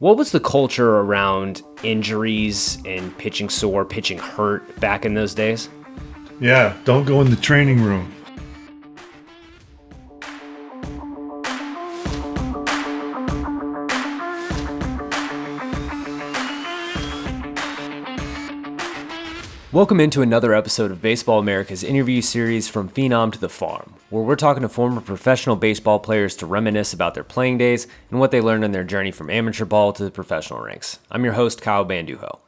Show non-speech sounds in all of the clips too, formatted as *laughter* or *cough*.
What was the culture around injuries and pitching sore, pitching hurt back in those days? Yeah, don't go in the training room. Welcome into another episode of Baseball America's interview series From Phenom to the Farm, where we're talking to former professional baseball players to reminisce about their playing days and what they learned in their journey from amateur ball to the professional ranks. I'm your host, Kyle Banduho.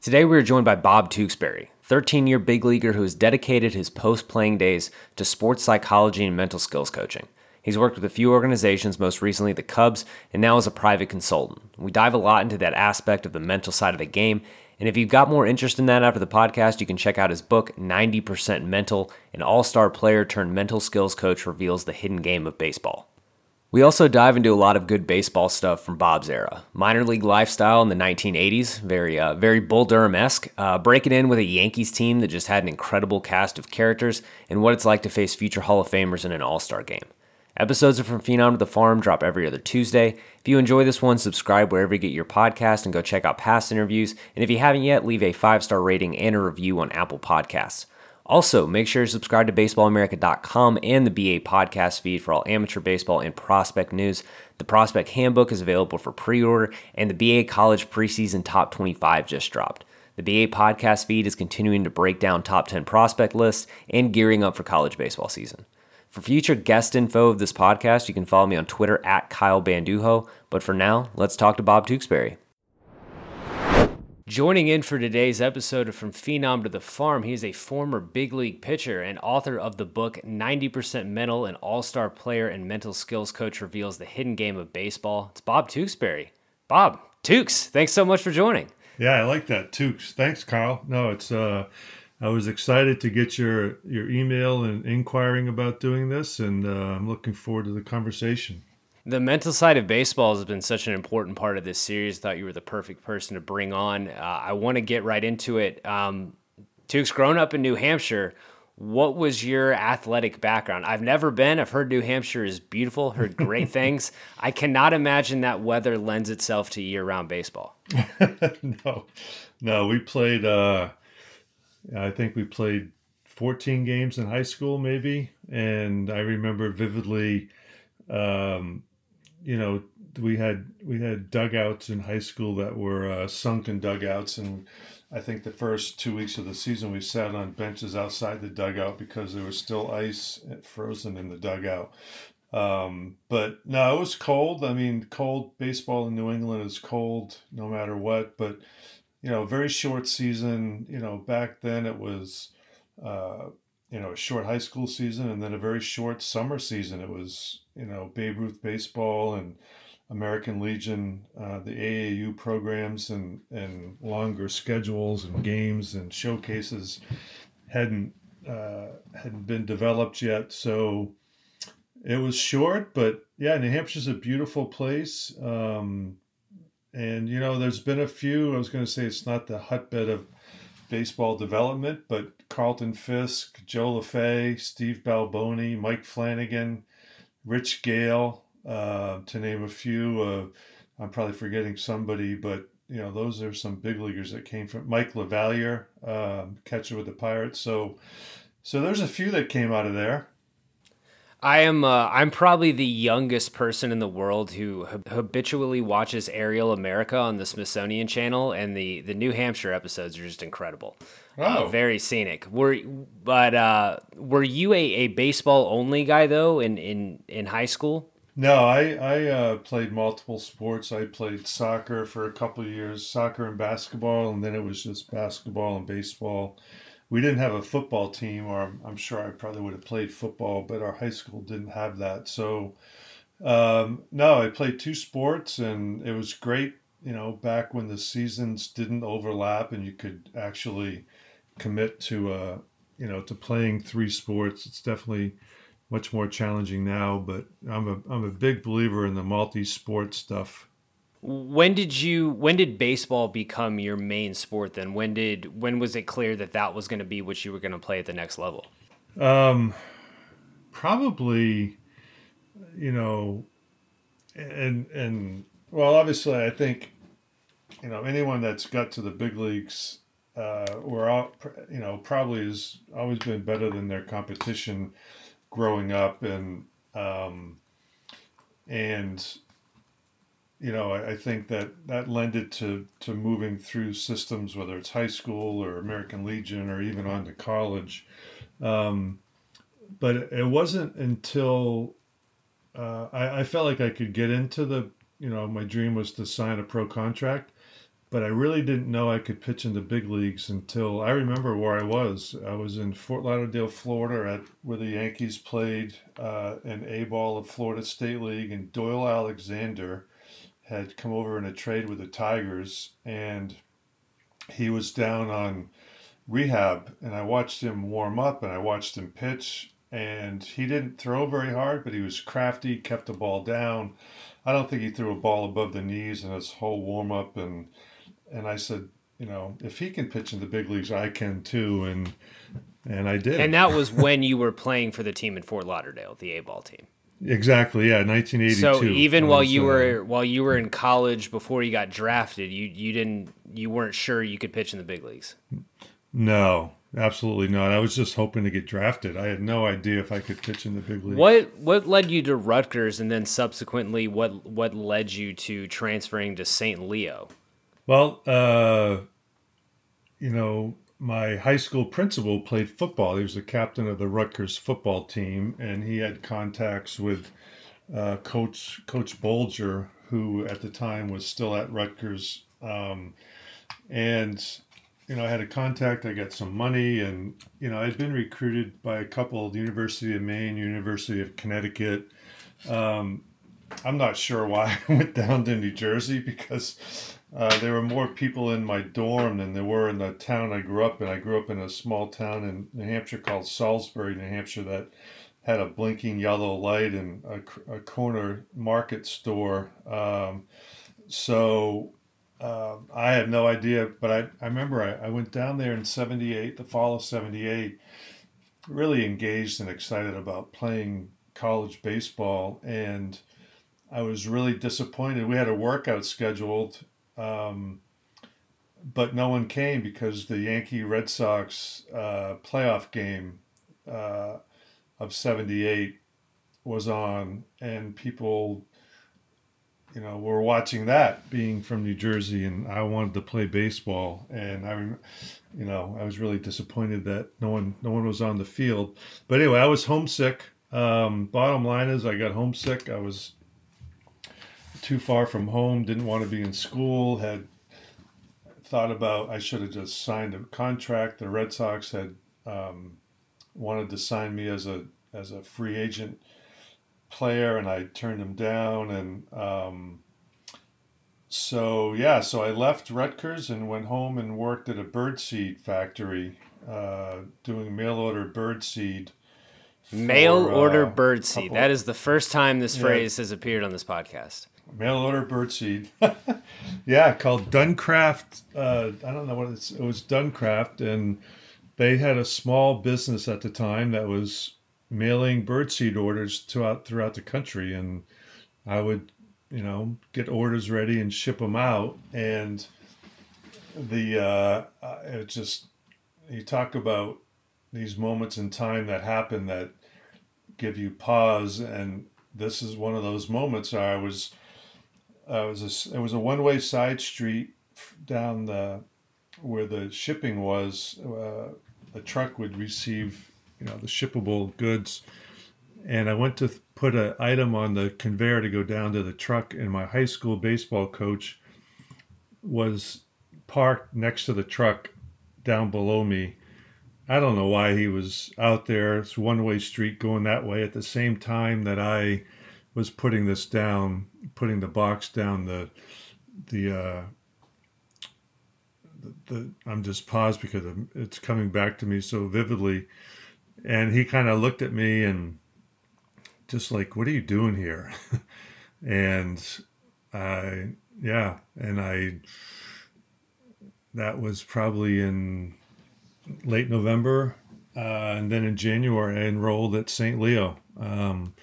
Today we are joined by Bob Tewksbury, 13 year big leaguer who has dedicated his post playing days to sports psychology and mental skills coaching. He's worked with a few organizations, most recently the Cubs, and now is a private consultant. We dive a lot into that aspect of the mental side of the game and if you've got more interest in that after the podcast, you can check out his book, 90% Mental An All Star Player Turned Mental Skills Coach Reveals the Hidden Game of Baseball. We also dive into a lot of good baseball stuff from Bob's era. Minor league lifestyle in the 1980s, very, uh, very Bull Durham esque. Uh, breaking in with a Yankees team that just had an incredible cast of characters, and what it's like to face future Hall of Famers in an All Star game. Episodes of From Phenom to the Farm drop every other Tuesday. If you enjoy this one, subscribe wherever you get your podcast and go check out past interviews. And if you haven't yet, leave a five star rating and a review on Apple Podcasts. Also, make sure to subscribe to BaseballAmerica.com and the BA podcast feed for all amateur baseball and prospect news. The Prospect Handbook is available for pre order, and the BA College Preseason Top 25 just dropped. The BA podcast feed is continuing to break down top 10 prospect lists and gearing up for college baseball season. For future guest info of this podcast, you can follow me on Twitter at Kyle Banduho. But for now, let's talk to Bob Tewksbury. Joining in for today's episode of From Phenom to the Farm, he is a former big league pitcher and author of the book 90% Mental, an all star player and mental skills coach reveals the hidden game of baseball. It's Bob Tewksbury. Bob, Tukes, thanks so much for joining. Yeah, I like that. Tukes. Thanks, Kyle. No, it's uh I was excited to get your your email and inquiring about doing this, and uh, I'm looking forward to the conversation. The mental side of baseball has been such an important part of this series. I thought you were the perfect person to bring on. Uh, I want to get right into it. Um, Tukes, grown up in New Hampshire, what was your athletic background? I've never been. I've heard New Hampshire is beautiful. Heard great *laughs* things. I cannot imagine that weather lends itself to year-round baseball. *laughs* no, no, we played. Uh, I think we played 14 games in high school, maybe. And I remember vividly, um, you know, we had we had dugouts in high school that were uh, sunken dugouts, and I think the first two weeks of the season we sat on benches outside the dugout because there was still ice frozen in the dugout. Um, but no, it was cold. I mean, cold baseball in New England is cold no matter what. But you know, very short season. You know, back then it was, uh, you know, a short high school season and then a very short summer season. It was, you know, Babe Ruth baseball and American Legion, uh, the AAU programs and, and longer schedules and games and showcases hadn't uh, hadn't been developed yet. So it was short, but yeah, New Hampshire's a beautiful place. Um, and, you know, there's been a few, I was going to say it's not the hotbed of baseball development, but Carlton Fisk, Joe Lefebvre, Steve Balboni, Mike Flanagan, Rich Gale, uh, to name a few. Uh, I'm probably forgetting somebody, but you know those are some big leaguers that came from Mike LaValliere, um, catcher with the Pirates. So, so there's a few that came out of there. I am uh, I'm probably the youngest person in the world who habitually watches Aerial America on the Smithsonian Channel, and the the New Hampshire episodes are just incredible. Uh, oh, uh, very scenic. Were but uh, were you a, a baseball only guy though in in in high school? No, I I uh, played multiple sports. I played soccer for a couple of years, soccer and basketball, and then it was just basketball and baseball we didn't have a football team, or I'm, I'm, sure I probably would have played football, but our high school didn't have that. So, um, no, I played two sports, and it was great. You know, back when the seasons didn't overlap, and you could actually commit to, uh, you know, to playing three sports. It's definitely much more challenging now, but I'm a I'm a big believer in the multi-sport stuff when did you when did baseball become your main sport then? When did when was it clear that that was going to be what you were going to play at the next level? Um probably you know and and Well, obviously, I think you know anyone that's got to the big leagues, uh, or out, you know, probably has always been better than their competition growing up, and um, and you know, I, I, think that that lended to to moving through systems, whether it's high school or American Legion or even on to college. Um, but it wasn't until uh, I, I, felt like I could get into the, you know, my dream was to sign a pro contract, but I really didn't know I could pitch in the big leagues until I remember where I was. I was in Fort Lauderdale, Florida, at where the Yankees played uh, an A ball of Florida State League, and Doyle Alexander had come over in a trade with the Tigers, and he was down on rehab, and I watched him warm up, and I watched him pitch, and he didn't throw very hard, but he was crafty, kept the ball down. I don't think he threw a ball above the knees in his whole warm up, and and I said, you know, if he can pitch in the big leagues, I can too, and and I did. And that was when you were playing for the team in Fort Lauderdale, the A ball team. Exactly. Yeah, 1982. So even while you were while you were in college before you got drafted, you you didn't you weren't sure you could pitch in the big leagues. No, absolutely not. I was just hoping to get drafted. I had no idea if I could pitch in the big leagues. What what led you to Rutgers, and then subsequently, what what led you to transferring to St. Leo? Well, uh, you know, my high school principal played football. He was the captain of the Rutgers football team, and he had contacts with uh, Coach Coach Bolger, who at the time was still at Rutgers. Um, and you know, I had a contact. I got some money, and you know, I'd been recruited by a couple the University of Maine, University of Connecticut. Um, I'm not sure why *laughs* I went down to New Jersey because uh, there were more people in my dorm than there were in the town I grew up in. I grew up in a small town in New Hampshire called Salisbury, New Hampshire, that had a blinking yellow light and a, a corner market store. Um, so uh, I had no idea, but I, I remember I, I went down there in 78, the fall of 78, really engaged and excited about playing college baseball. And I was really disappointed. We had a workout scheduled um, but no one came because the Yankee Red Sox uh, playoff game uh, of 78 was on, and people, you know, were watching that being from New Jersey, and I wanted to play baseball. And I, you know, I was really disappointed that no one, no one was on the field. But anyway, I was homesick. Um, bottom line is, I got homesick. I was too far from home, didn't want to be in school, had thought about I should have just signed a contract. The Red Sox had um, wanted to sign me as a as a free agent player, and I turned them down. And um, so yeah, so I left Rutgers and went home and worked at a birdseed factory, uh, doing mail order birdseed. Mail order uh, birdseed. That is the first time this yeah. phrase has appeared on this podcast mail order birdseed. *laughs* yeah, called Duncraft. Uh, I don't know what it's. It was Duncraft, and they had a small business at the time that was mailing birdseed orders throughout throughout the country, and I would, you know, get orders ready and ship them out, and the uh, it just you talk about these moments in time that happen that give you pause and this is one of those moments I was uh, it was a, it was a one way side street down the where the shipping was. Uh, the truck would receive you know the shippable goods, and I went to put an item on the conveyor to go down to the truck, and my high school baseball coach was parked next to the truck down below me. I don't know why he was out there. It's one way street going that way at the same time that I was putting this down, putting the box down. The the uh, the, the I'm just paused because it's coming back to me so vividly, and he kind of looked at me and just like, "What are you doing here?" *laughs* and I yeah, and I that was probably in late November, uh, and then in January I enrolled at St. Leo. Um,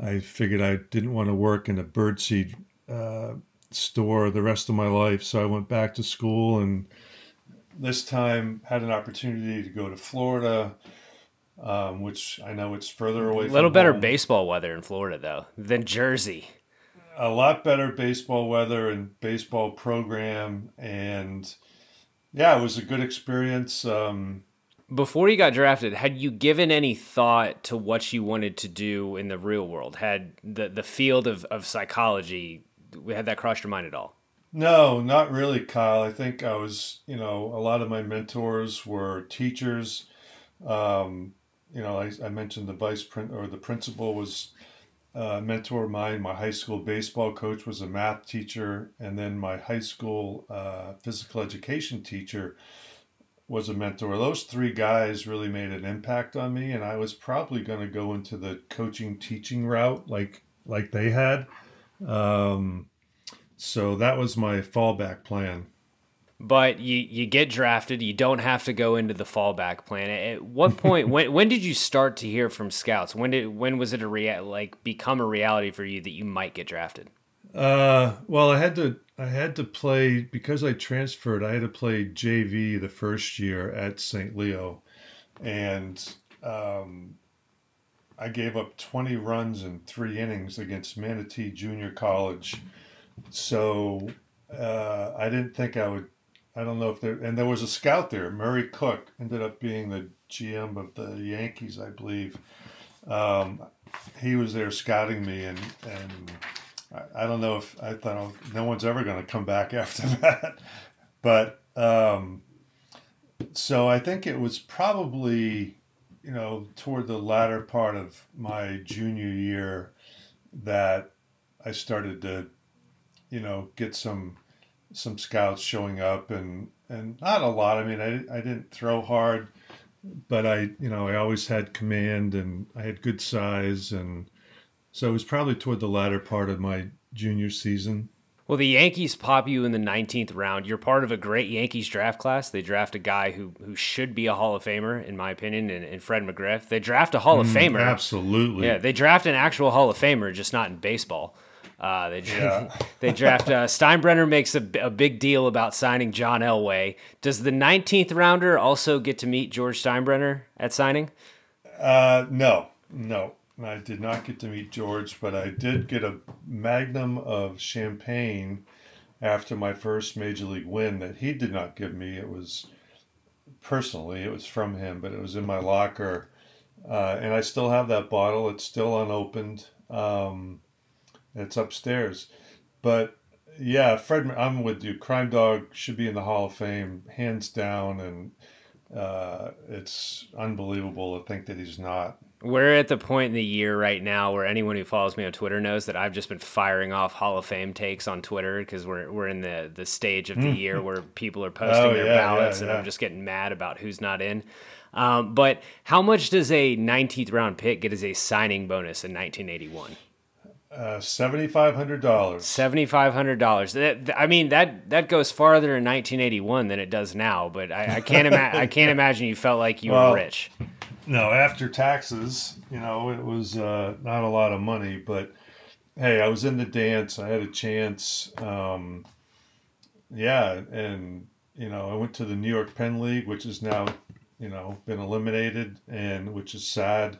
I figured I didn't want to work in a birdseed uh, store the rest of my life. So I went back to school and this time had an opportunity to go to Florida, um, which I know it's further away. A little better home. baseball weather in Florida though than Jersey. A lot better baseball weather and baseball program, and yeah, it was a good experience. Um, before you got drafted, had you given any thought to what you wanted to do in the real world? Had the the field of, of psychology had that crossed your mind at all? No, not really, Kyle. I think I was, you know, a lot of my mentors were teachers. Um, you know, I, I mentioned the vice print or the principal was a mentor of mine. My high school baseball coach was a math teacher, and then my high school uh, physical education teacher was a mentor. Those three guys really made an impact on me, and I was probably going to go into the coaching teaching route like like they had. Um, so that was my fallback plan. But you you get drafted, you don't have to go into the fallback plan. At what point when when did you start to hear from scouts? When did when was it a rea- like become a reality for you that you might get drafted? Uh, well, I had to I had to play because I transferred. I had to play JV the first year at St. Leo, and um, I gave up 20 runs in three innings against Manatee Junior College. So uh, I didn't think I would. I don't know if there and there was a scout there. Murray Cook ended up being the GM of the Yankees, I believe. Um, he was there scouting me, and and I, don't know if I thought oh, no one's ever going to come back *laughs* after that, but um, so I think it was probably you know toward the latter part of my junior year that I started to you know get some some scouts showing up and and not a lot. I mean, I I didn't throw hard, but I you know I always had command and I had good size and so it was probably toward the latter part of my junior season. Well, the Yankees pop you in the 19th round. You're part of a great Yankees draft class. They draft a guy who who should be a Hall of Famer, in my opinion, and, and Fred McGriff. They draft a Hall of Mm, Famer. absolutely. Yeah, they draft an actual Hall of Famer, just not in baseball. Uh, they Yeah. *laughs* they draft uh, Steinbrenner makes a, a big deal about signing John Elway. Does the 19th rounder also get to meet George Steinbrenner at signing? Uh, no, no, I did not get to meet George, but I did get a magnum of champagne after my first major league win that he did not give me. It was personally, it was from him, but it was in my locker, uh, and I still have that bottle. It's still unopened. Um, it's upstairs, but yeah, Fred, I'm with you. Crime Dog should be in the Hall of Fame, hands down, and uh, it's unbelievable to think that he's not. We're at the point in the year right now where anyone who follows me on Twitter knows that I've just been firing off Hall of Fame takes on Twitter because we're we're in the the stage of the year where people are posting Oh, their yeah, ballots, yeah, and I'm just getting mad about who's not in. Um, but how much does a 19th round pick get as a signing bonus in 1981? Uh, seventy-five hundred dollars. Seventy five hundred dollars. I mean that that goes farther in 1981 than it does now. But I, I can't imagine. I can't *laughs* imagine you felt like you Well, were rich. No, after taxes, you know, it was uh, not a lot of money, but hey, I was in the dance. I had a chance. Um, yeah, and you know, I went to the New York Penn League, which is now, you know, been eliminated, and which is sad.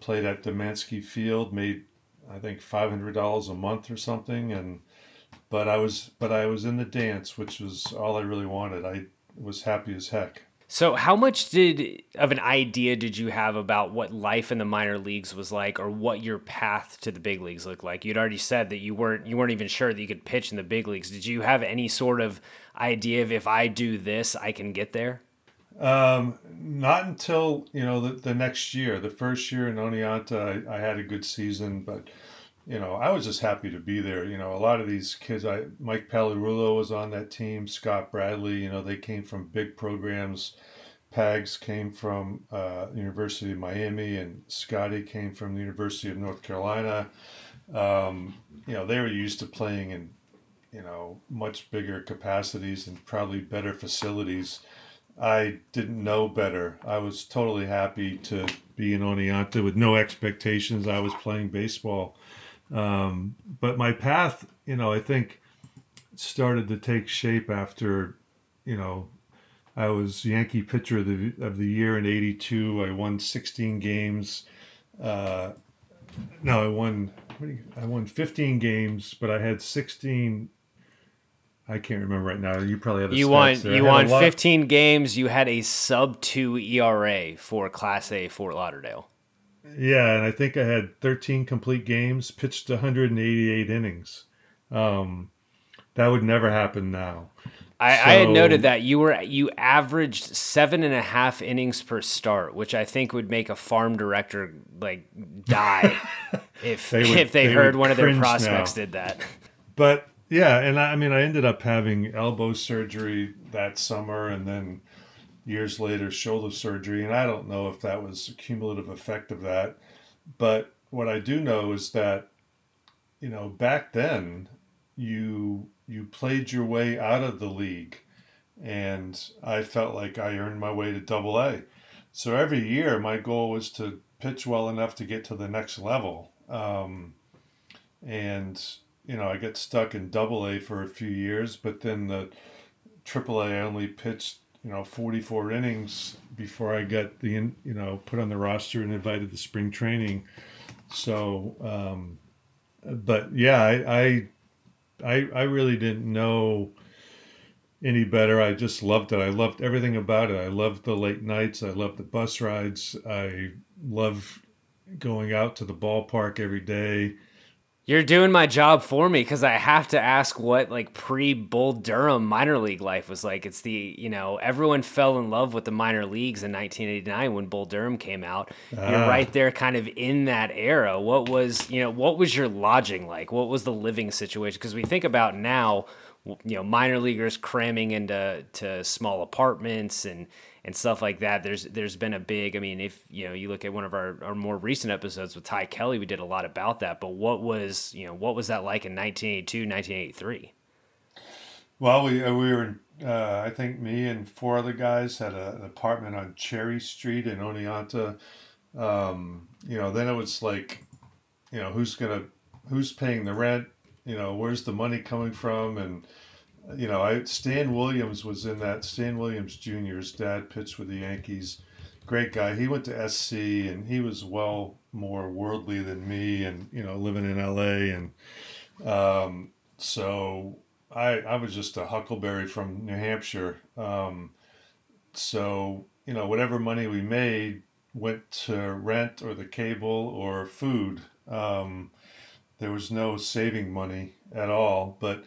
Played at Damaschke Field, made I think five hundred dollars a month or something, and but I was but I was in the dance, which was all I really wanted. I was happy as heck. So, how much did of an idea did you have about what life in the minor leagues was like, or what your path to the big leagues looked like? You'd already said that you weren't you weren't even sure that you could pitch in the big leagues. Did you have any sort of idea of if I do this, I can get there? Um, not until you know the, the next year. The first year in Oneonta, I, I had a good season, but you know I was just happy to be there. You know, a lot of these kids, I Mike Pagliarulo was on that team, Scott Bradley. You know, they came from big programs. Pags came from uh, University of Miami, and Scotty came from the University of North Carolina. Um, you know, they were used to playing in you know much bigger capacities and probably better facilities. I didn't know better. I was totally happy to be in Oneonta with no expectations. I was playing baseball. Um, but my path you know, I think started to take shape after, you know, I was Yankee pitcher of the of the year in '82. I won 16 games. Uh, no, I won. I won 15 games, but I had 16. I can't remember right now. You probably have. you won. There. You won 15 games. You had a sub two ERA for Class A Fort Lauderdale. Yeah, and I think I had 13 complete games, pitched 188 innings. Um, that would never happen now. I, so, I, had noted that you were you averaged seven and a half innings per start, which I think would make a farm director like die *laughs* if they would, if they, they heard one of their prospects now. did that. But yeah, and I, I mean, I ended up having elbow surgery that summer, and then years later shoulder surgery, and I don't know if that was a cumulative effect of that. But what I do know is that you know back then you you played your way out of the league, and I felt like I earned my way to Double A. So every year, my goal was to pitch well enough to get to the next level. Um, and you know, I got stuck in Double A for a few years, but then the Triple A I only pitched you know 44 innings before I got the you know put on the roster and invited to spring training. So, um, but yeah, I, I I I really didn't know any better. I just loved it. I loved everything about it. I loved the late nights. I loved the bus rides. I love going out to the ballpark every day. You're doing my job for me because I have to ask what like pre Bull Durham minor league life was like. It's the you know everyone fell in love with the minor leagues in 1989 when Bull Durham came out. Ah. You're right there, kind of in that era. What was you know what was your lodging like? What was the living situation? Because we think about now, you know, minor leaguers cramming into to small apartments and and stuff like that. There's there's been a big. I mean, if you know you look at one of our, our more recent episodes with Ty Kelly, we did a lot about that. But what was you know what was that like in 1982, 1983? Well, we uh, we were. Uh, I think me and four other guys had a, an apartment on Cherry Street in Oneonta. Um, you know, then it was like, you know, who's gonna who's paying the rent? You know, where's the money coming from? And you know, I Stan Williams was in that. Stan Williams Jr.'s dad pitched with the Yankees. Great guy. He went to SC and he was well more worldly than me, and you know, living in LA, and um, so I I was just a huckleberry from New Hampshire. Um, so you know, whatever money we made went to rent or the cable or food. Um, there was no saving money at all, but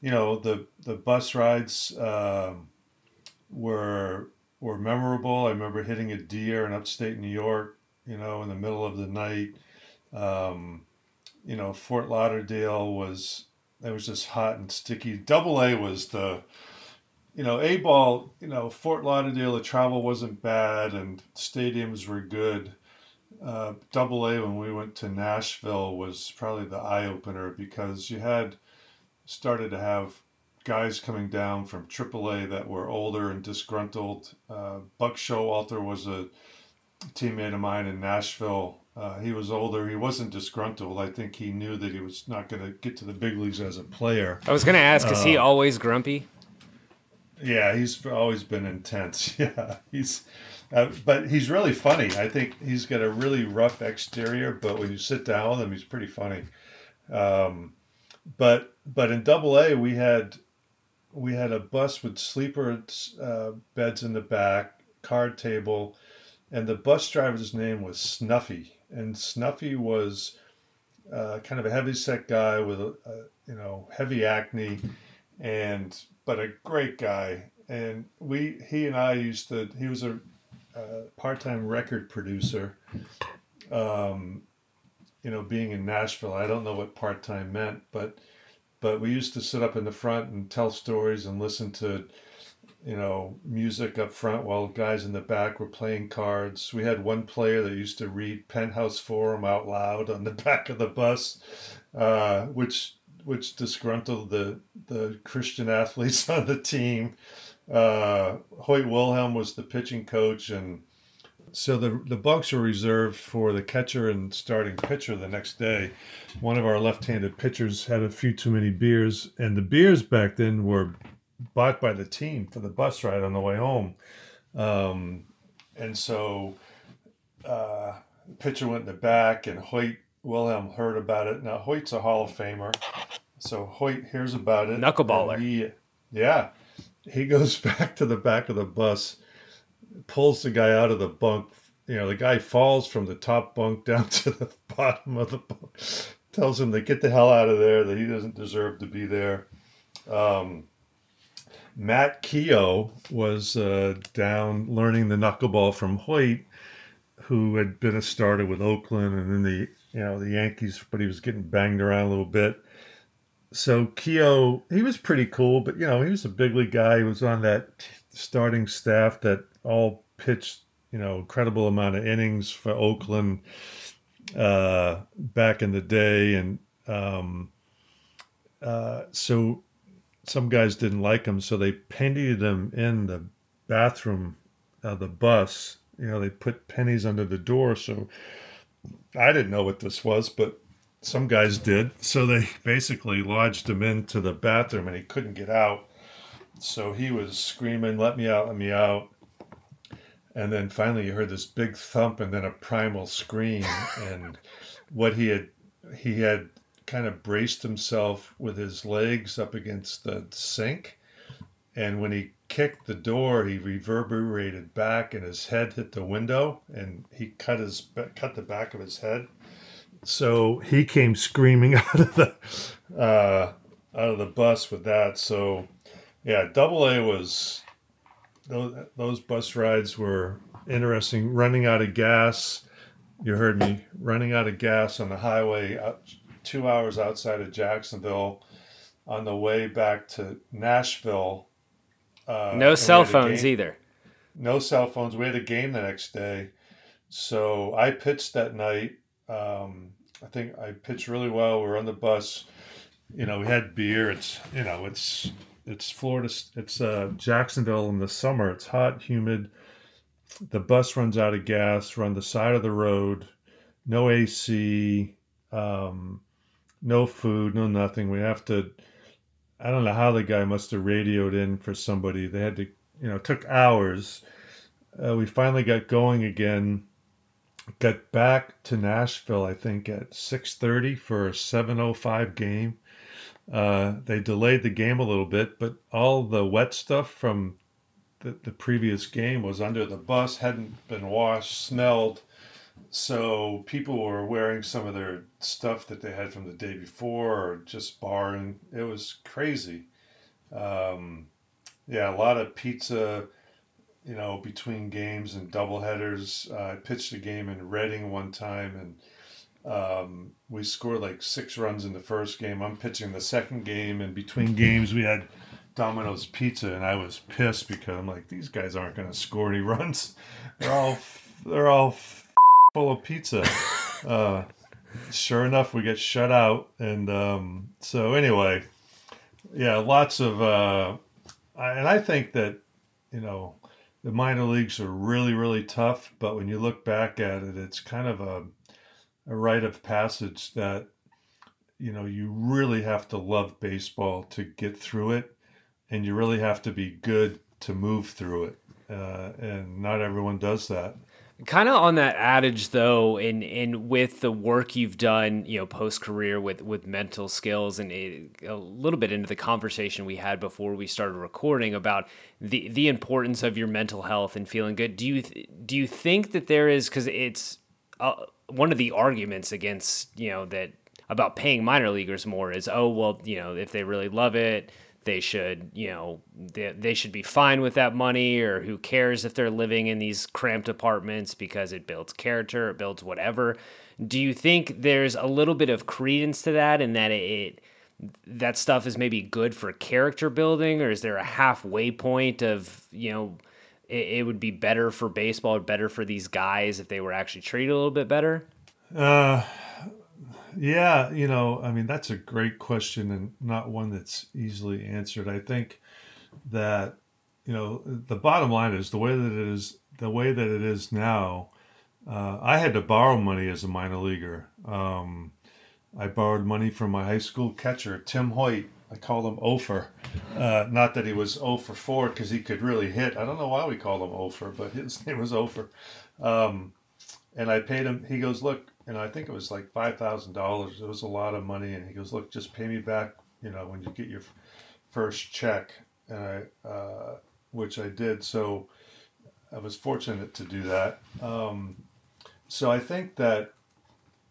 you know the the bus rides uh, were were memorable. I remember hitting a deer in upstate New York, you know, in the middle of the night. Um, you know, Fort Lauderdale was it was just hot and sticky. Double A was the you know, A ball, you know, Fort Lauderdale, the travel wasn't bad and stadiums were good. Uh, double A, when we went to Nashville, was probably the eye opener because you had started to have guys coming down from AAA that were older and disgruntled. Uh, Buck Showalter was a teammate of mine in Nashville. Uh, he was older. He wasn't disgruntled. I think he knew that he was not going to get to the big leagues as a player. I was going to ask, is uh, he always grumpy? Yeah, he's always been intense. *laughs* Yeah, he's, uh, but he's really funny. I think he's got a really rough exterior, but when you sit down with him, he's pretty funny. Um, but but in double A we had we had a bus with sleeper uh, beds in the back, card table, and the bus driver's name was Snuffy, and Snuffy was uh, kind of a heavy set guy with a, a, you know heavy acne, and but a great guy. And we he and I used to he was a, a part time record producer. Um, you know, being in Nashville, I don't know what part time meant, but but we used to sit up in the front and tell stories and listen to you know music up front while guys in the back were playing cards we had one player that used to read penthouse forum out loud on the *laughs* back of the bus uh, which which disgruntled the the christian athletes *laughs* on the team uh, hoyt wilhelm was the pitching coach and so the the bunks were reserved for the catcher and starting pitcher the next day. One of our left-handed pitchers had a few too many beers, and the beers back then were bought by the team for the bus ride on the way home. Um, and so uh, the pitcher went in the back, and Hoyt Wilhelm heard about it. Now Hoyt's a Hall of Famer, so Hoyt hears about it. Knuckleballer. He, yeah, he goes *laughs* back to the back of the bus, pulls the guy out of the bunk. You know, the guy falls from the top bunk *laughs* down to the bottom of the bunk. Tells him to get the hell out of there. That he doesn't deserve to be there. Um, Matt Keogh was uh, down learning the knuckleball from Hoyt, who had been a starter with Oakland and then the you know the Yankees, but he was getting banged around a little bit. So Keogh, he was pretty cool, but you know he was a big league guy. He was on that starting staff that all pitched you know incredible amount of innings for Oakland uh, back in the day, and um, uh, so some guys didn't like him, so they painted him in the bathroom of the bus. You know, they put pennies under the door. So I didn't know what this was, but some guys did. So they *laughs* basically lodged him into the bathroom and he couldn't get out. So he was screaming, Let me out, let me out. And then finally you heard this big thump and then a primal scream. *laughs* and what he had, he had kind of braced himself with his legs up against the sink. And when he kicked the door, he reverberated back, and his head hit the window, and he cut his cut the back of his head. So he came screaming *laughs* out of the uh, out of the bus with that. So yeah, Double A was those those bus rides were interesting. Running out of gas, you heard me running out of gas on the highway two hours outside of Jacksonville on the way back to Nashville. Uh, no cell phones either. No cell phones. We had a game the next day. So I pitched that night. Um, I think I pitched really well. We are on the bus. You know, we had beer. It's, you know, it's, it's Florida. It's uh, Jacksonville in the summer. It's hot, humid. The bus runs out of gas. On the side of the road. No AC. Um, no food, no nothing. We have to. I don't know how the guy must have radioed in for somebody. They had to, you know, took hours. Uh, we finally got going again. Got back to Nashville, I think, at six thirty for a seven oh five game. Uh, they delayed the game a little bit, but all the wet stuff from the, the previous game was under the bus, hadn't been washed, smelled so people were wearing some of their stuff that they had from the day before or just barring. It was crazy. Um, yeah, a lot of pizza, you know, between games and double headers. Uh, I pitched a game in Reading one time and um, we scored like six runs in the first game. I'm pitching the second game, and between games, we had Domino's Pizza, and I was pissed because I'm like, these guys aren't going to score any *laughs* runs. They're all, they're all full of pizza. uh, sure enough, we get shut out, and um, so anyway, yeah, lots of, uh, and I think that you know the minor leagues are really really tough, but when you look back at it, it's kind of a a rite of passage that you know you really have to love baseball to get through it, and you really have to be good to move through it, uh, and not everyone does that. Kind of on that adage though, and and with the work you've done, you know, post career with with mental skills, and a, a little bit into the conversation we had before we started recording about the the importance of your mental health and feeling good. Do you do you think that there is because it's uh, one of the arguments against you know that about paying minor leaguers more is oh well you know if they really love it they should you know they, they should be fine with that money or who cares if they're living in these cramped apartments because it builds character it builds whatever. Do you think there's a little bit of credence to that and that it that stuff is maybe good for character building or is there a halfway point of you know it, it would be better for baseball better for these guys if they were actually treated a little bit better? Uh yeah, you know, I mean, that's a great question and not one that's easily answered. I think that, you know, the bottom line is the way that it is the way that it is now, uh, I had to borrow money as a minor leaguer. Um, I borrowed money from my high school catcher, Tim Hoyt. I called him Ofer. Uh, not that he was 0 for 4 because he could really hit. I don't know why we called him Ofer, but *laughs* his name was Ofer. Um, and I paid him. He goes, Look, and I think it was like $5,000. It was a lot of money. And he goes, Look, just pay me back, you know, when you get your first check. And I, uh, which I did. So I was fortunate to do that. Um, so I think that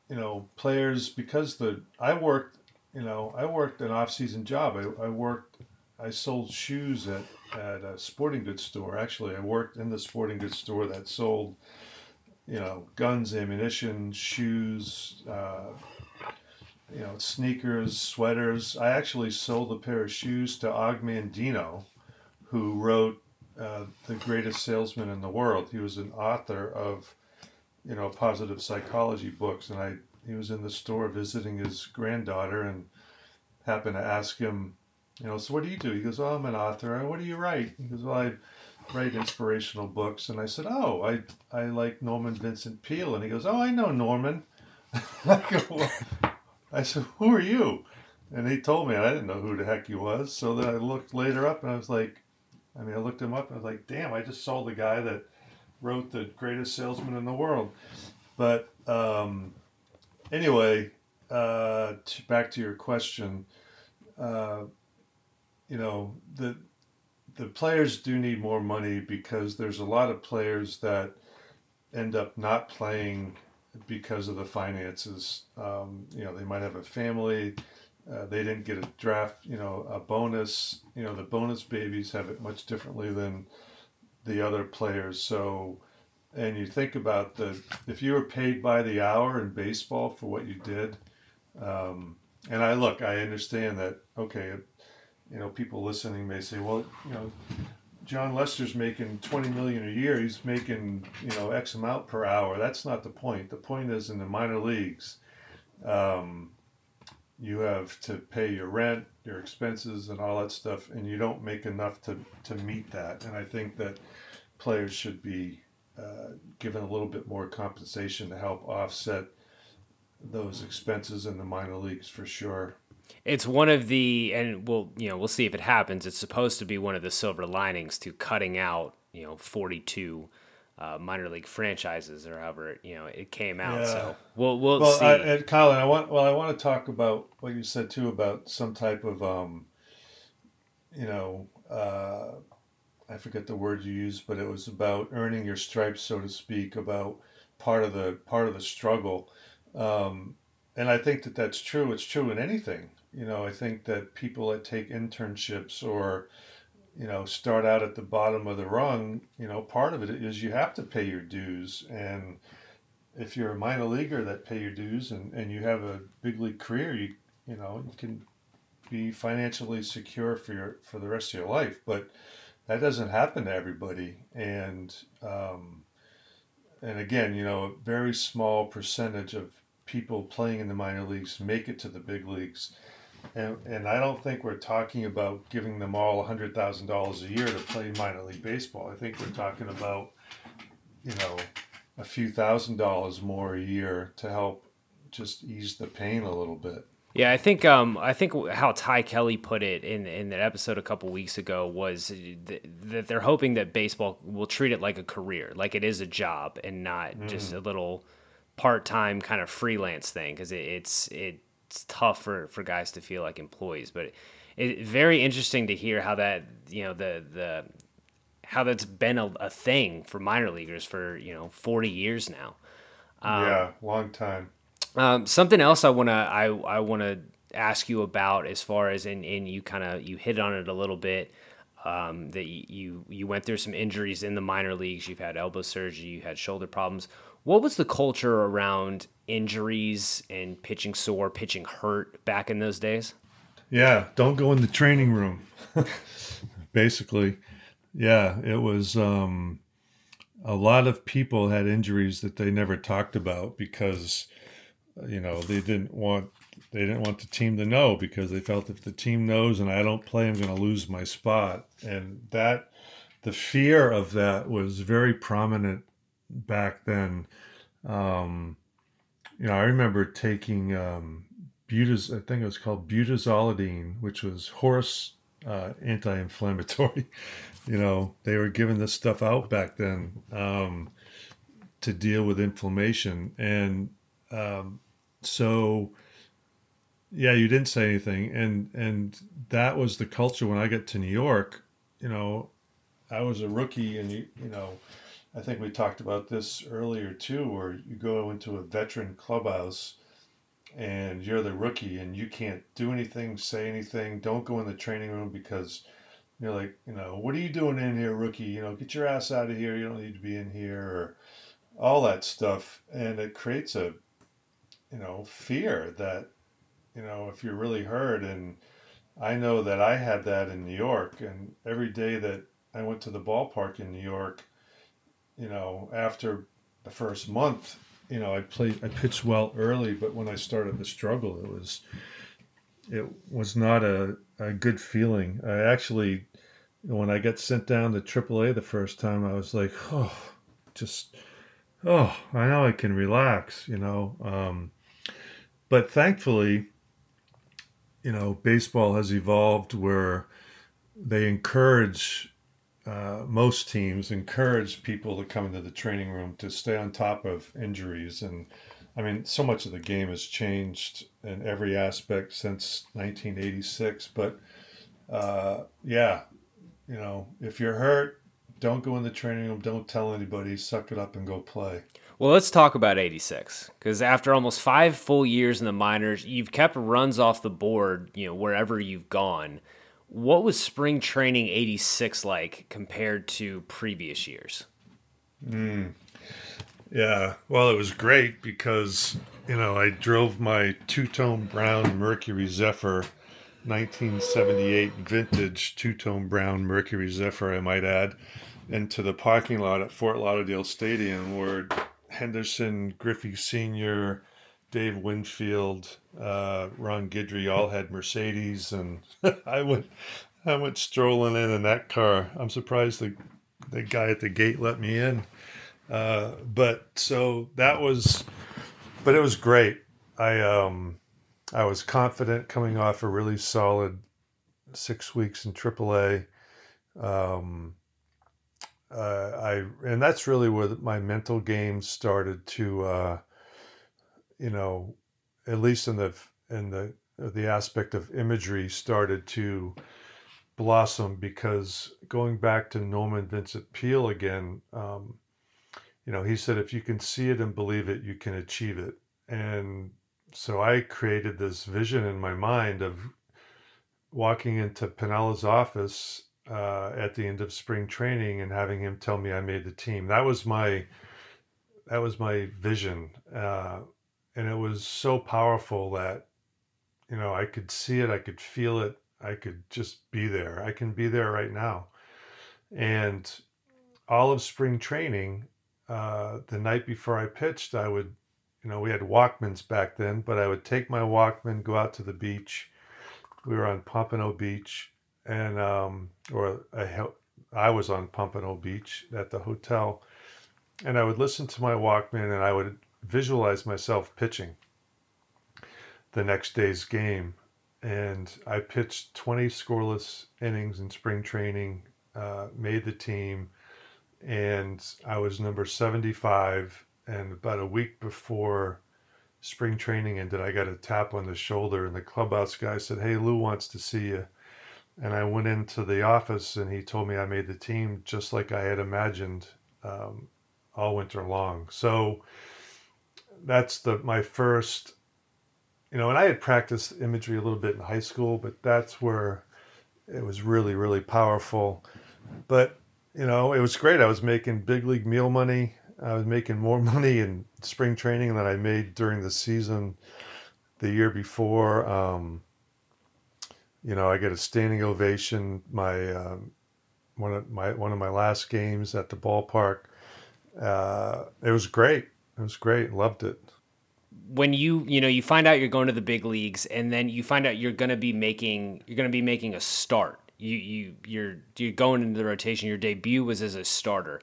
you know players because the I worked you know I worked an off season job. I, I worked I sold shoes at at a sporting goods store. Actually, I worked in the sporting goods store that sold you know guns, ammunition, shoes. Uh, you know, sneakers, sweaters. I actually sold a pair of shoes to Og Mandino, who wrote uh, The Greatest Salesman in the World. He was an author of you know, positive psychology books, and I he was in the store visiting his granddaughter and happened to ask him, you know, so what do you do? He goes, oh, I'm an author. What do you write? He goes, well, I write inspirational books. And I said, oh, I I like Norman Vincent Peale. And he goes, oh, I know Norman. *laughs* I, go, well, I said, who are you? And he told me, and I didn't know who the heck he was. So then I looked later up, and I was like, I mean, I looked him up, and I was like, damn, I just saw the guy that wrote the greatest salesman in the world. But um, anyway, uh, back to your question, uh, you know the the players do need more money because there's a lot of players that end up not playing because of the finances. Um, you know, they might have a family. Uh, they didn't get a draft, you know, a bonus. You know, the bonus babies have it much differently than the other players. So, and you think about the if you were paid by the hour in baseball for what you did, um, and I look, I understand that. Okay, you know, people listening may say, well, you know, Jon Lester's making twenty million a year. He's making you know X amount per hour. That's not the point. The point is in the minor leagues. Um, you have to pay your rent, your expenses, and all that stuff, and you don't make enough to, to meet that. And I think that players should be uh, given a little bit more compensation to help offset those expenses in the minor leagues for sure. It's one of the, and we'll you know we'll see if it happens. It's supposed to be one of the silver linings to cutting out you know 42 uh, minor league franchises or however you know it came out. Yeah. So we'll we'll, well see. I, Colin, I want well I want to talk about what you said too about some type of um, you know. Uh, I forget the word you used, but it was about earning your stripes, so to speak, about part of the part of the struggle. Um, and I think that that's true. It's true in anything. You know, I think that people that take internships or you know start out at the bottom of the rung, you know, part of it is you have to pay your dues. And if you're a minor leaguer that pay your dues and, and you have a big league career, you you know you can be financially secure for your for the rest of your life. But that doesn't happen to everybody, and um, and again, you know, a very small percentage of people playing in the minor leagues make it to the big leagues. And, and I don't think we're talking about giving them all $100,000 a year to play minor league baseball. I think we're talking about, you know, a few thousand dollars more a year to help just ease the pain a little bit. Yeah, I think um, I think how Ty Kelly put it in in that episode a couple weeks ago was th- that they're hoping that baseball will treat it like a career, like it is a job, and not mm. just a little part time kind of freelance thing. Because it, it's it's tough for, for guys to feel like employees. But it's very interesting to hear how that you know the the how that's been a, a thing for minor leaguers for you know forty years now. Um, yeah, long time. Um, something else I wanna I I wanna ask you about as far as and, and you kind of you hit on it a little bit um, that you you went through some injuries in the minor leagues. You've had elbow surgery. You had shoulder problems. What was the culture around injuries and pitching sore, pitching hurt back in those days? Yeah, don't go in the training room. *laughs* Basically, yeah, it was. Um, a lot of people had injuries that they never talked about because you know they didn't want they didn't want the team to know because they felt if the team knows and I don't play, I'm going to lose my spot, and that the fear of that was very prominent back then. Um, you know, I remember taking um, I think it was called butazolidine, which was horse uh, anti-inflammatory. *laughs* you know, they were giving this stuff out back then um, to deal with inflammation, and um, so yeah, you didn't say anything, and and that was the culture when I got to New York. You know, I was a rookie, and you you know, I think we talked about this earlier too, where you go into a veteran clubhouse, and you're the rookie, and you can't do anything, say anything, don't go in the training room because you're like, you know, what are you doing in here, rookie? You know, get your ass out of here. You don't need to be in here, or all that stuff, and it creates a, you know, fear that you know, if you're really hurt. And I know that I had that in New York. And every day that I went to the ballpark in New York, you know, after the first month, you know, I played, I pitched well early, but when I started the struggle, it was, it was not a, a good feeling. I actually, when I got sent down to AAA the first time, I was like, oh, just, oh, I know I can relax, you know. Um, but thankfully, you know, baseball has evolved where they encourage uh, most teams encourage people to come into the training room to stay on top of injuries. And i mean so much of the game has changed in every aspect since 1986 but uh, yeah you know if you're hurt don't go in the training room. Don't tell anybody. Suck it up and go play. Well, let's talk about 86 because after almost five full years in the minors, you've kept runs off the board, you know, wherever you've gone. What was spring training 86 like compared to previous years? Mm. Yeah, well, it was great because, you know, I drove my two tone brown Mercury Zephyr 1978 vintage two tone brown Mercury Zephyr, I might add, into the parking lot at Fort Lauderdale Stadium where Henderson, Griffey Sr., Dave Winfield, uh, Ron Guidry all had Mercedes, and *laughs* I went, I went strolling in in that car. I'm surprised the the guy at the gate let me in. Uh, but so that was, but it was great. I um, I was confident coming off a really solid six weeks in AAA. Um, uh, I and that's really where my mental game started to, uh, you know, at least in the in the the aspect of imagery started to blossom because going back to Norman Vincent Peale again, um, you know, he said if you can see it and believe it, you can achieve it, and so I created this vision in my mind of walking into Piniella's office uh, at the end of spring training and having him tell me I made the team. That was my that was my vision, uh, and it was so powerful that you know I could see it, I could feel it, I could just be there. I can be there right now, and all of spring training, uh, the night before I pitched, I would, you know, we had Walkmans back then, but I would take my Walkman, go out to the beach. We were on Pompano Beach and um, or I, I was on Pompano Beach at the hotel, and I would listen to my Walkman and I would visualize myself pitching the next day's game. And I pitched 20 scoreless innings in spring training, uh, made the team, and I was number 75. And about a week before spring training ended, I got a tap on the shoulder, and the clubhouse guy said, Hey, Lou wants to see you and I went into the office and he told me I made the team just like I had imagined um, all winter long. So that's the my first, you know, and I had practiced imagery a little bit in high school, but that's where it was really really powerful. But you know, it was great. I was making big league meal money. I was making more *laughs* money in spring training than I made during the season the year before. Um, you know, I get a standing ovation. My um, one of my one of my last games at the ballpark. Uh, it was great. It was great. Loved it. When you you know you find out you're going to the big leagues, and then you find out you're going to be making you're going to be making a start You you you're you're going into the rotation. Your debut was as a starter.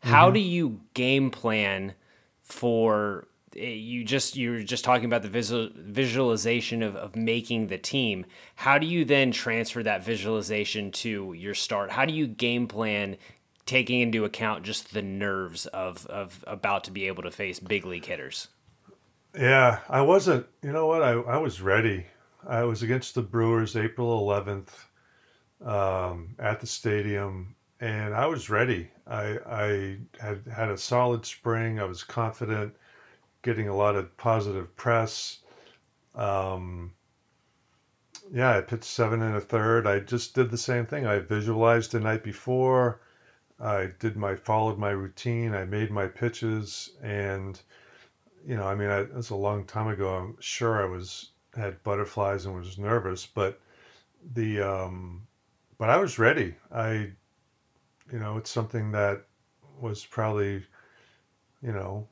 How mm-hmm. do you game plan for eh, you just you're just talking about the visual, visualization of, of making the team how do you then transfer that visualization to your start how do you game plan taking into account just the nerves of of about to be able to face big league hitters yeah i wasn't you know what i, I was ready i was against the brewers april 11th um, at the stadium and I was ready. I, I had had a solid spring. I was confident, getting a lot of positive press. Um, yeah, I pitched seven and a third. I just did the same thing. I visualized the night before. I did my followed my routine. I made my pitches, and you know, I mean, I, it was a long time ago. I'm sure I was had butterflies and was nervous, but the um, but I was ready. I you know, it's something that was probably, you know,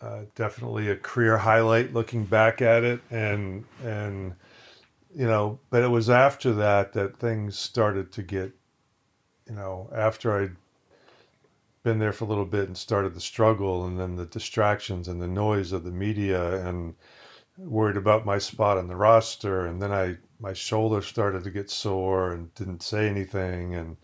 uh, definitely a career highlight looking back at it, and and you know, but it was after that that things started to get, you know, after I'd been there for a little bit and started the struggle, and then the distractions and the noise of the media, and worried about my spot on the roster, and then I my shoulder started to get sore and didn't say anything, and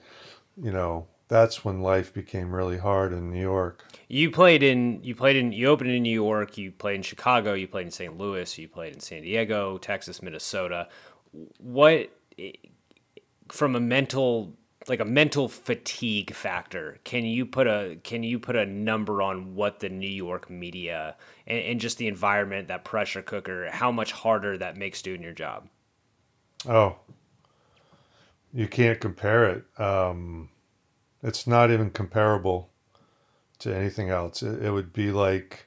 you know, that's when life became really hard in New York. You played in you played in you opened in New York, you played in Chicago, you played in St. Louis, you played in San Diego, Texas, Minnesota. What from a mental like a mental fatigue factor, can you put a can you put a number on what the New York media and, and just the environment, that pressure cooker, how much harder that makes doing your job? Oh, you can't compare it. Um, it's not even comparable to anything else. It, it would be like,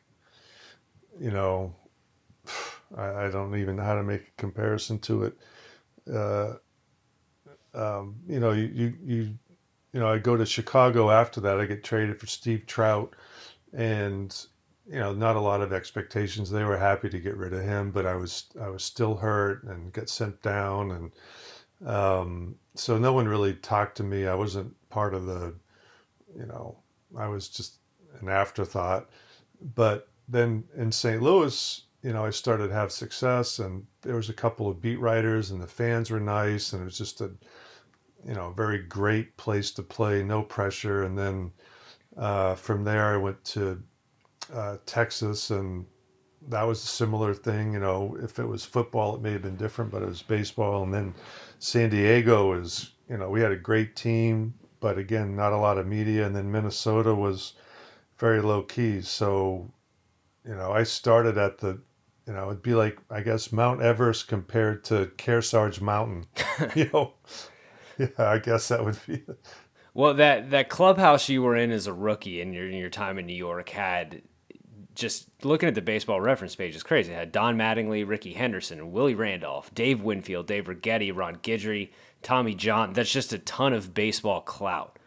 you know, *sighs* I, I, don't even know how to make a comparison to it. Uh, um, you know, you, you, you, you know, I go to Chicago after that. I get traded for Steve Trout, and you know, not a lot of expectations. They were happy to get rid of him, but I was I was still hurt and got sent down, and um, so no one really talked to me. I wasn't part of the, you know, I was just an afterthought. But then in St. Louis, you know, I started to have success, and there was a couple of beat writers, and the fans were nice, and it was just a, you know, very great place to play, no pressure. And then uh, from there, I went to uh, Texas, and that was a similar thing. You know, if it was football, it may have been different, but it was baseball. And then San Diego is, you know, we had a great team, but again, not a lot of media. And then Minnesota was very low key. So, you know, I started at the, you know, it'd be like, I guess, Mount Everest compared to Kearsarge Mountain. *laughs* you know, *laughs* yeah, I guess that would be. Well, that that clubhouse you were in as a rookie in your in your time in New York had just looking at the baseball reference page is crazy. It had Don Mattingly, Rickey Henderson, Willie Randolph, Dave Winfield, Dave Righetti, Ron Guidry, Tommy John. That's just a ton of baseball clout.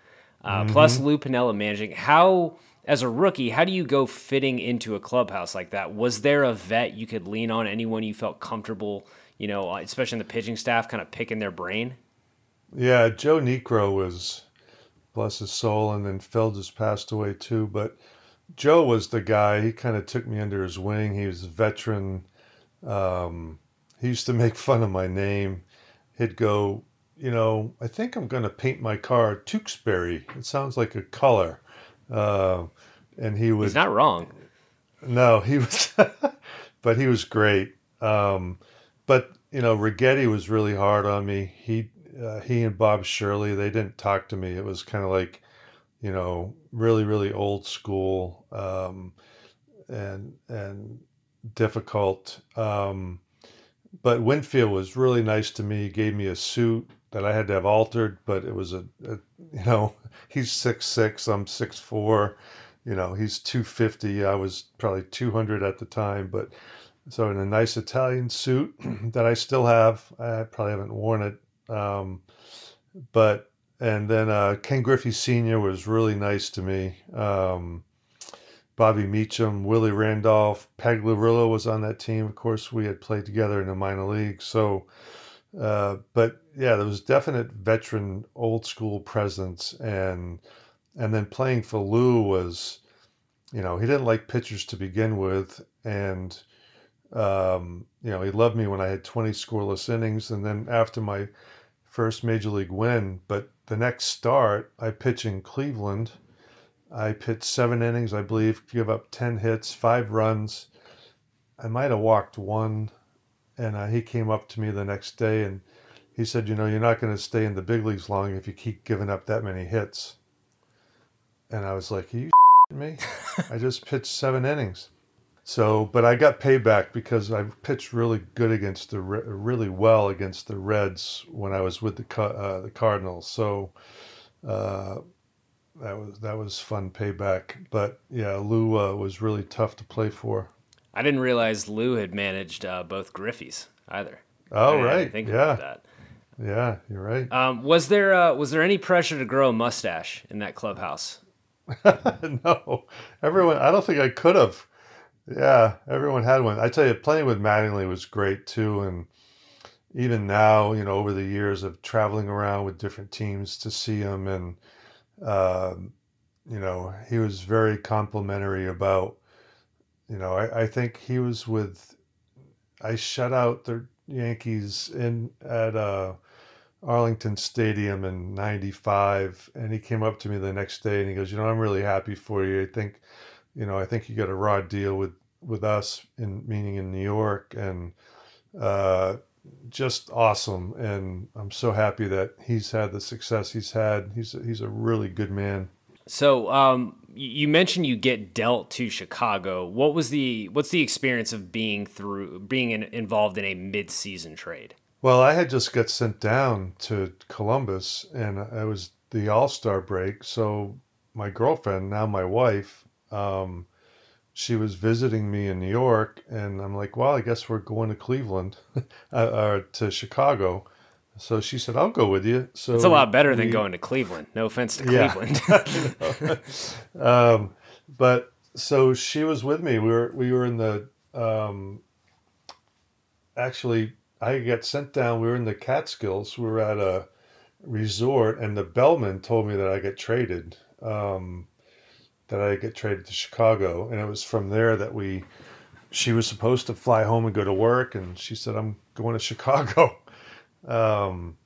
Uh, mm-hmm. Plus Lou Piniella managing. How, as a rookie, how do you go fitting into a clubhouse like that? Was there a vet you could lean on? Anyone you felt comfortable, you know, especially in the pitching staff, kind of picking their brain? Yeah, Joe Niekro was, bless his soul, and then Phil just passed away too. But Joe was the guy. He kind of took me under his wing. He was a veteran. Um, he used to make *laughs* fun of my name. He'd go, you know, I think I'm going to paint my car Tewksbury. It sounds like a color. Uh, and he was. He's not wrong. No, he was. *laughs* but he was great. Um, but you know, Righetti was really hard on me. He uh, he and Bob Shirley they didn't talk to me. It was kind of like you know, really, really old school um, and and difficult. Um, but Winfield was really nice to me. He gave me a suit that I had to have altered, but it was a, a you know, *laughs* he's six six, I'm six four. You know, he's two fifty. I was probably two hundred at the time, but so in a nice Italian suit *clears throat* that I still have. I probably haven't worn it, um, but and then uh, Ken Griffey Sr. was really nice to me. Um, Bobby Meacham, Willie Randolph, Pagliarulo was on that team. Of course, we had played together in the minor league. So, Uh, but yeah, there was definite veteran, old school presence, and and then playing for Lou was, you know, he didn't like pitchers to begin with, and um, you know, he loved me when I had 20 scoreless innings, and then after my first major league win, but the next start, I pitch in Cleveland. I pitched seven innings, I believe, give up 10 hits, five runs. I might have walked one and uh, he came up to me the next day and he said, "You know, you're not going to stay in the big leagues long if you keep giving up that many hits." And I was like, "Are you *laughs* me? *laughs* I just pitched seven innings." So, but I got payback because I pitched really good against the really well against the Reds when I was with the uh, the Cardinals. So uh, that was that was fun payback. But yeah, Lou uh, was really tough to play for. I didn't realize Lou had managed uh, both Griffeys either. Oh right, think yeah. about that. Yeah, you're right. Um, was there uh, was there any pressure to grow a mustache in that clubhouse? *laughs* no, everyone. I don't think I could have. Yeah, everyone had one. I tell you, playing with Mattingly was great too, and even now, you know, over the years of traveling around with different teams to see him, and um, you know, he was very complimentary about you know, I, I think he was with. I shut out the Yankees in at uh, Arlington Stadium in '95, and he came up to me the next day and he goes, "You know, I'm really happy for you. I think, you know, I think you got a raw deal with with us in meaning in New York, and uh, just awesome. And I'm so happy that he's had the success he's had. He's he's a really good man." So, um, you mentioned you get dealt to Chicago. What was the what's the experience of being through being in, involved in a mid-season trade? Well, I had just got sent down to Columbus, and it was the All Star break. So my girlfriend, now my wife, um, she was visiting me in New York, and I'm like, well, I guess we're going to Cleveland *laughs* uh, or to Chicago. So she said, "I'll go with you." So it's a lot better we, than going to Cleveland. No offense to Cleveland. Yeah. *laughs* um, but so she was with me. We were we were in the um, actually I got sent down. We were in the Catskills. We were at a resort, and the bellman told me that I get traded. Um, that I get traded to Chicago, and it was from there that we. She was supposed to fly home and go to work, and she said, "I'm going to *laughs* Chicago." Um,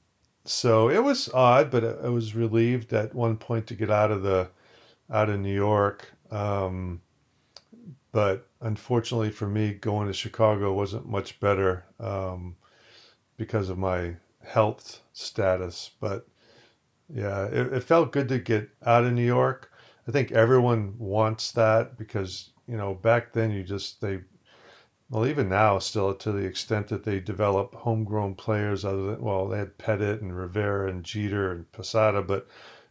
so it was odd, but I was relieved at one point to get out of the out of New York. Um, but unfortunately for me, going to Chicago wasn't much better um, because of my health status. But yeah, it, it felt good to get out of New York. I think everyone wants that because you know back then you just they well, even now, still to the extent that they develop homegrown players, other than well, they had Pettitte and Rivera and Jeter and Posada, but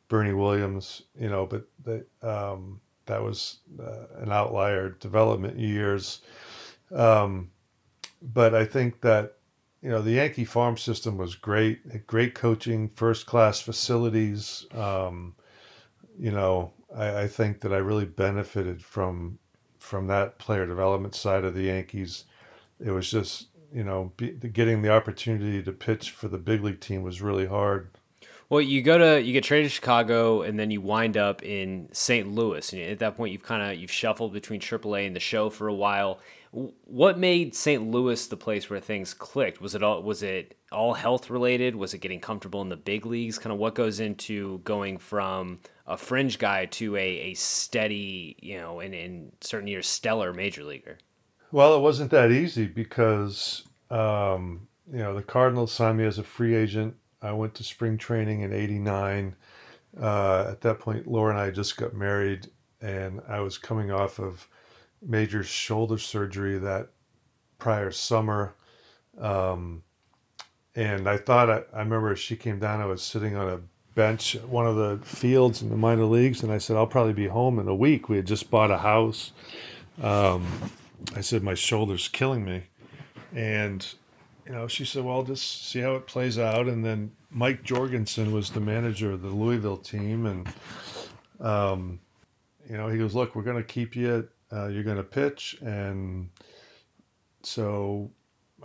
Bernie Williams, you know, but they, um, that was uh, an outlier development years. Um, but I think that you know the Yankee farm system was great, great coaching, first class facilities. Um, you know, I, I think that I really benefited from from that player development side of the Yankees. It was just you know be, getting the opportunity to pitch for the big league team was really hard. Well, you go to you get traded to Chicago, and then you wind up in St. Louis. And at that point, you've kind of you've shuffled between AAA and the show for a while. What made St. Louis the place where things clicked? Was it all was it all health related? Was it getting comfortable in the big leagues? Kind of what goes into going from a fringe guy to a, a steady, you know, in, in certain years, stellar major leaguer? Well, it wasn't that easy because, um, you know, the Cardinals signed me as a free agent. I went to spring training in 89. Uh, at that point, Laura and I just got married, and I was coming off of major shoulder surgery that prior summer. Um, and I thought, I, I remember she came down, I was sitting on a bench one of the fields in the minor leagues, and I said, I'll probably be home in a week. We had just bought a house. Um, I said, My shoulder's killing me. And, you know, she said, Well, just see how it plays out. And then Mike Jorgensen was the manager of the Louisville team. And, um, you know, he goes, Look, we're going to keep you, uh, you're going to pitch. And so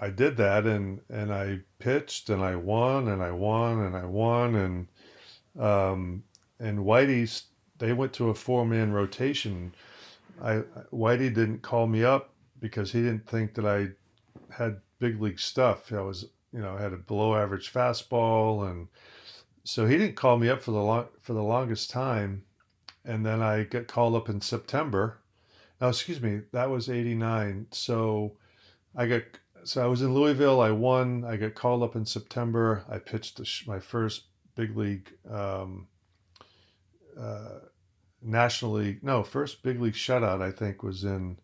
I did that and and I pitched and I won and I won and I won and um, and Whitey's they went to a four man rotation. I Whitey didn't call me up because he didn't think that I had big league stuff. I was you know I had a below average fastball and so he didn't call me up for the long for the longest time. And then I got called up in September. Now excuse me, that was eighty nine. So I got so I was in Louisville. I won. I got called up in September. I pitched my first big league, um, uh, national league. No, first big league shutout. I think was in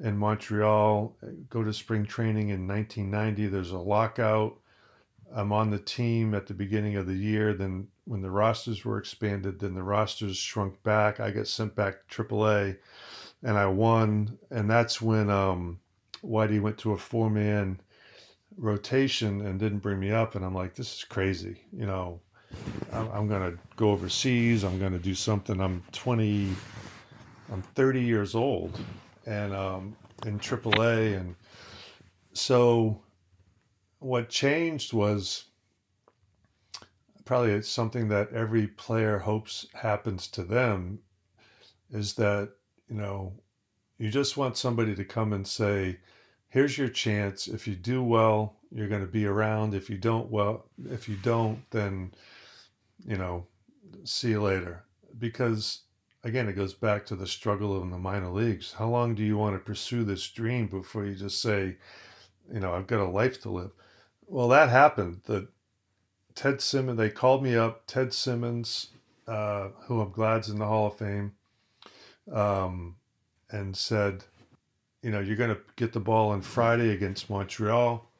in Montreal. Go to spring training in 1990. There's a lockout. I'm on the team at the beginning of the year. Then when the rosters were expanded, then the rosters shrunk back. I got sent back to AAA, and I won. And that's when um, Whitey went to a four man rotation and didn't bring me up. And I'm like, this is crazy. You know, I'm, going to go overseas. I'm going to do something. I'm 20, I'm 30 years old and um, in AAA. And so what changed was probably something that every player hopes happens to them is that, you know, you just want somebody to come and say, here's your chance. If you do well, you're going to be around. If you don't well, if you don't, then you know, see you later. Because again, it goes back to the struggle in the minor leagues. How long do you want to pursue this dream before you just say, you know, I've got a life to live? Well, that happened. The Ted Simmons, they called me up. Ted Simmons, uh, who I'm glad's in the Hall of Fame, um, and said, you know, you're going to get the ball on Friday against Montreal.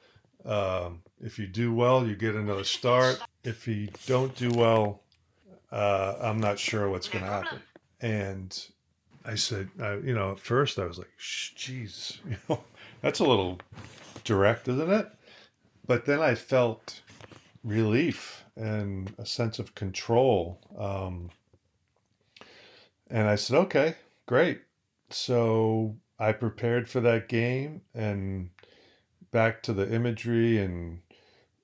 Um, if you do well, you get another start. If he don't do well, uh, I'm not sure what's going to happen. And I said, uh, you know, at first I was like, "Jeez, *laughs* you know, that's a little direct, isn't it?" But then I felt relief and a sense of control. Um, and I said, "Okay, great." So I prepared for that game and back to the imagery and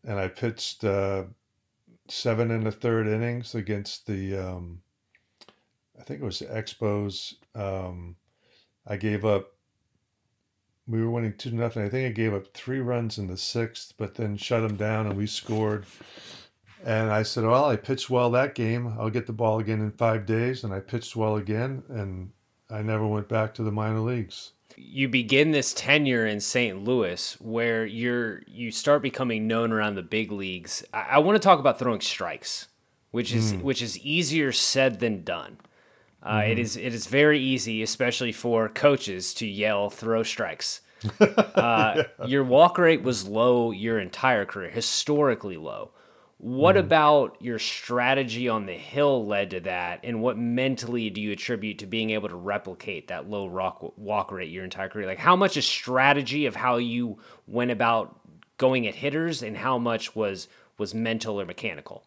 and I pitched uh, seven and a third innings against the um, I think it was the Expos. Um, I gave up. We were winning two nothing. I think I gave up three runs in the sixth, but then shut them down and we scored. And I said, "Well, I pitched well that game. I'll get the ball again in five days." And I pitched well again, and I never went back to the minor leagues. You begin this tenure in St. Louis where you're you start becoming known around the big leagues. I, I want to talk about throwing strikes, which is mm. which is easier said than done. Uh, mm-hmm. it is it is very easy, especially for coaches, to yell throw strikes. *laughs* Uh, yeah. Your walk rate was low your entire career, historically low. What mm. about your strategy on the hill led to that, and what mentally do you attribute to being able to replicate that low rock walk rate your entire career? Like, how much is strategy of how you went about going at hitters, and how much was was mental or mechanical?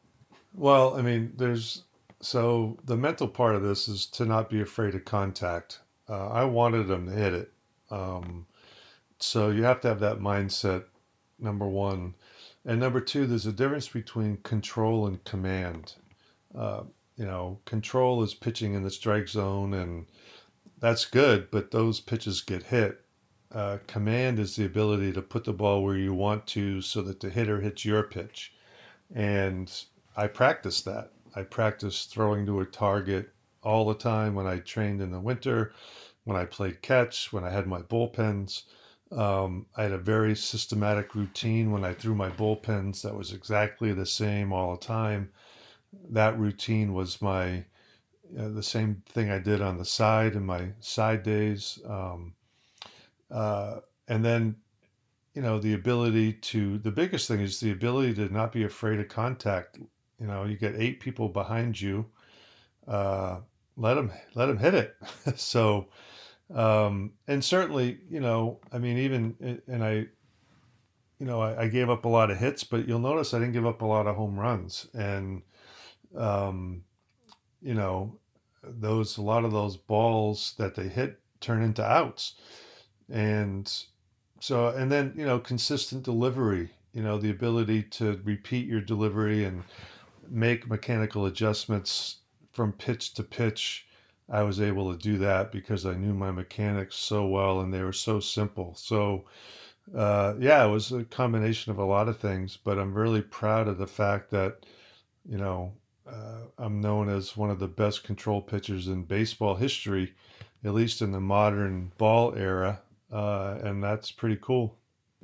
Well, I mean, there's so the mental part of this is to not be afraid of contact. Uh, I wanted them to hit it, um, so you have to have that mindset. Number one and number two, there's a difference between control and command. Uh, you know, control is pitching in the strike zone, and that's good, but those pitches get hit. Uh, command is the ability to put the ball where you want to so that the hitter hits your pitch. And I practice that. I practice throwing to a target all the time when I trained in the winter, when I played catch, when I had my bullpens. Um, I had a very systematic routine when I threw my bullpens that was exactly the same all the time. That routine was my uh, the same thing I did on the side in my side days. Um, uh, and then, you know, the ability to the biggest thing is the ability to not be afraid of contact. You know, you get eight people behind you. Uh, let them let them hit it. *laughs* so um, and certainly, you know, I mean, even and I, you know, I, I, gave up a lot of hits, but you'll notice I didn't give up a lot of home runs, and um, you know, those a lot of those balls that they hit turn into outs, and so and then you know consistent delivery. You know the ability to repeat your delivery and make mechanical adjustments from pitch to pitch. I was able to do that because I knew my mechanics so well and they were so simple. So, uh, yeah, it was a combination of a lot of things, but I'm really proud of the fact that, you know, uh, I'm known as one of the best control pitchers in baseball history, at least in the modern ball era, uh, and that's pretty cool.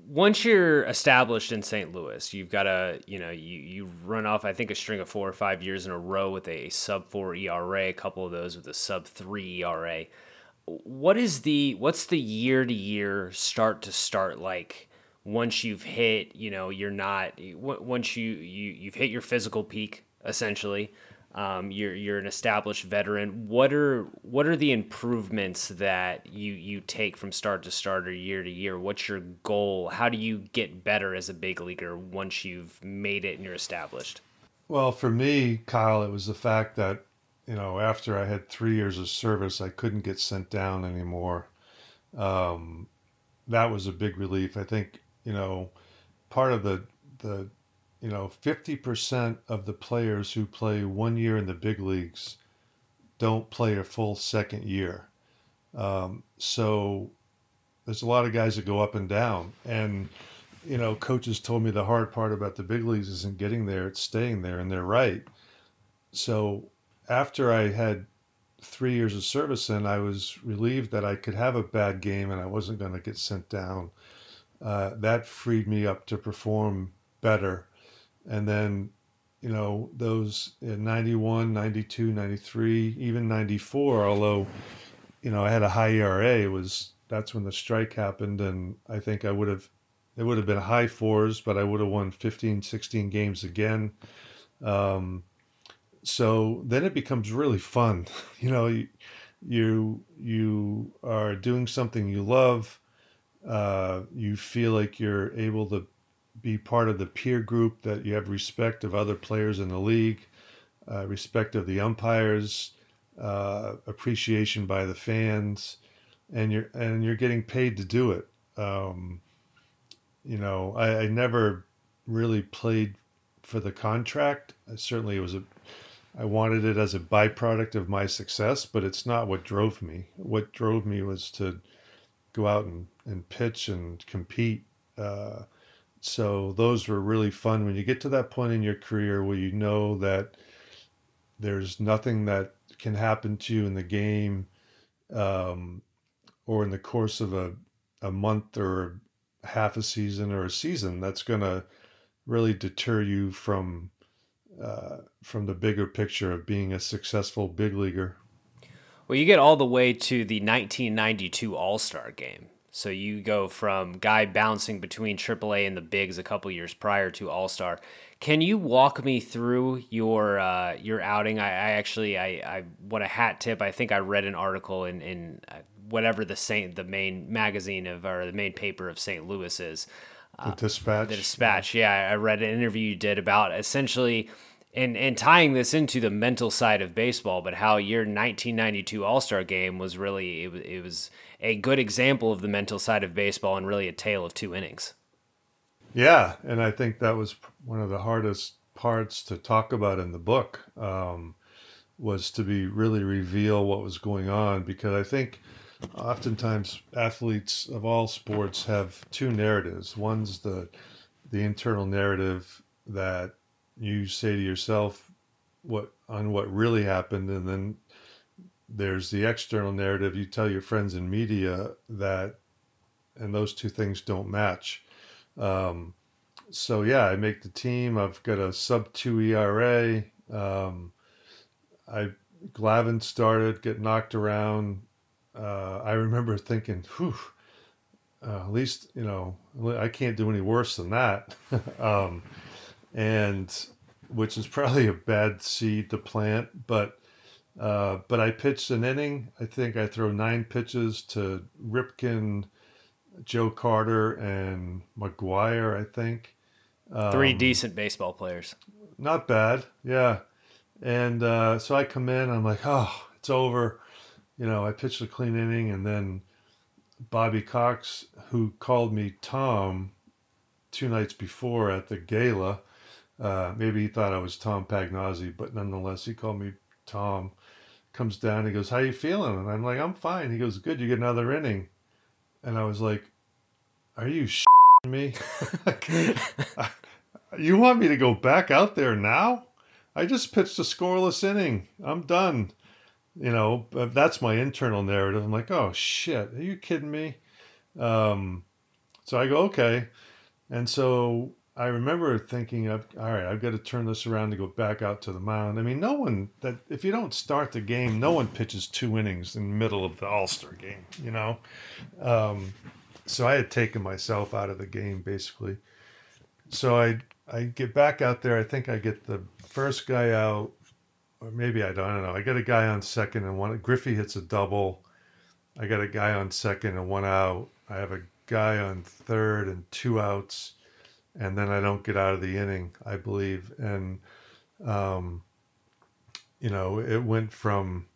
Once you're established in St. Louis, you've got a you know you you run off I think a string of four or five years in a row with a sub four ERA, a couple of those with a sub three ERA. What is the what's the year to year start to start like? once you've hit, you know, you're not once you you you've hit your physical peak essentially. Um, you're you're an established veteran. What are what are the improvements that you you take from start to start or year to year? What's your goal? How do you get better as a big leaguer once you've made it and you're established? Well, for me, Kyle, it was the fact that you know after I had three years of service, I couldn't get sent down anymore. Um, that was a big relief. I think you know part of the the you know, 50% of the players who play one year in the big leagues don't play a full second year. Um, so there's a lot of guys that go up and down. And, you know, coaches told me the hard part about the big leagues isn't getting there, it's staying there. And they're right. So after I had three years of service in, I was relieved that I could have a bad game and I wasn't going to get sent down. Uh, that freed me up to perform better and then you know those in 91 92 93 even 94 although you know i had a high era it was that's when the strike happened and i think i would have it would have been high fours but i would have won 15 16 games again. Um, so then it becomes really fun. *laughs* You know you you, you are doing something you love uh, you feel like you're able to be part of the peer group that you have respect of other players in the league, uh, respect of the umpires, uh, appreciation by the fans, and you're and you're getting paid to do it. Um, you know, I, I, never really played for the contract. Certainly, it was a I wanted it as a byproduct of my success, but it's not what drove me. What drove me was to go out and, and pitch and compete. Uh, so those were really fun when you get to that point in your career where you know that there's nothing that can happen to you in the game um, or in the course of a, a month or half a season or a season that's going to really deter you from uh, from the bigger picture of being a successful big leaguer. Well, you get all the way to the 1992 All Star game. So you go from guy bouncing between AAA and the bigs a couple years prior to All Star. Can you walk me through your uh, your outing? I, I actually I, I want a hat tip. I think I read an article in in uh, whatever the Saint the main magazine of or the main paper of St. Louis is. Uh, the Dispatch. The Dispatch. Yeah, I read an interview you did about essentially and and tying this into the mental side of baseball, but how your 1992 All Star game was really it, it was a good example of the mental side of baseball and really a tale of two innings. Yeah, and I think that was one of the hardest parts to talk about in the book um, was to be really reveal what was going on because I think oftentimes athletes of all sports have two narratives. One's the the internal narrative that you say to yourself what on what really happened and then there's the external narrative. You tell your friends in media that and those two things don't match. Um, so yeah i make the team. I've got a sub 2 era um, i glavine started get knocked around. Uh, i remember thinking whew uh, at least you know i can't do any worse than that. *laughs* Um, and which is probably a bad seed to plant, but uh, but I pitched an inning. I think I throw nine pitches to Ripken, Joe Carter, and McGwire. I think um, three decent baseball players. Not bad, yeah. And uh, so I come in. I'm like, oh, it's over. You know, I pitched a clean inning, and then Bobby Cox, who called me Tom two nights before at the gala. Uh, maybe he thought I was Tom Pagnozzi, but nonetheless, he called me Tom. Comes down, he goes, "How you feeling?" And I'm like, "I'm fine." He goes, "Good, you get another inning." And I was like, "Are you me? *laughs* you want me to go back out there now? I just pitched a scoreless inning. I'm done." You know, that's my internal narrative. I'm like, "Oh shit, are you kidding me?" Um, so I go, "Okay." And so I remember thinking all right, I've got to turn this around to go back out to the mound. I mean, no one that if you don't start the game, no one pitches two innings in the middle of the All Star game, you know. Um, so I had taken myself out of the game basically. So I I get back out there. I think I get the first guy out, or maybe I don't, I don't know. I get a guy on second and one. Griffey hits a double. I got a guy on second and one out. I have a guy on third and two outs and then I don't get out of the inning, I believe. And, um, you know, it went from,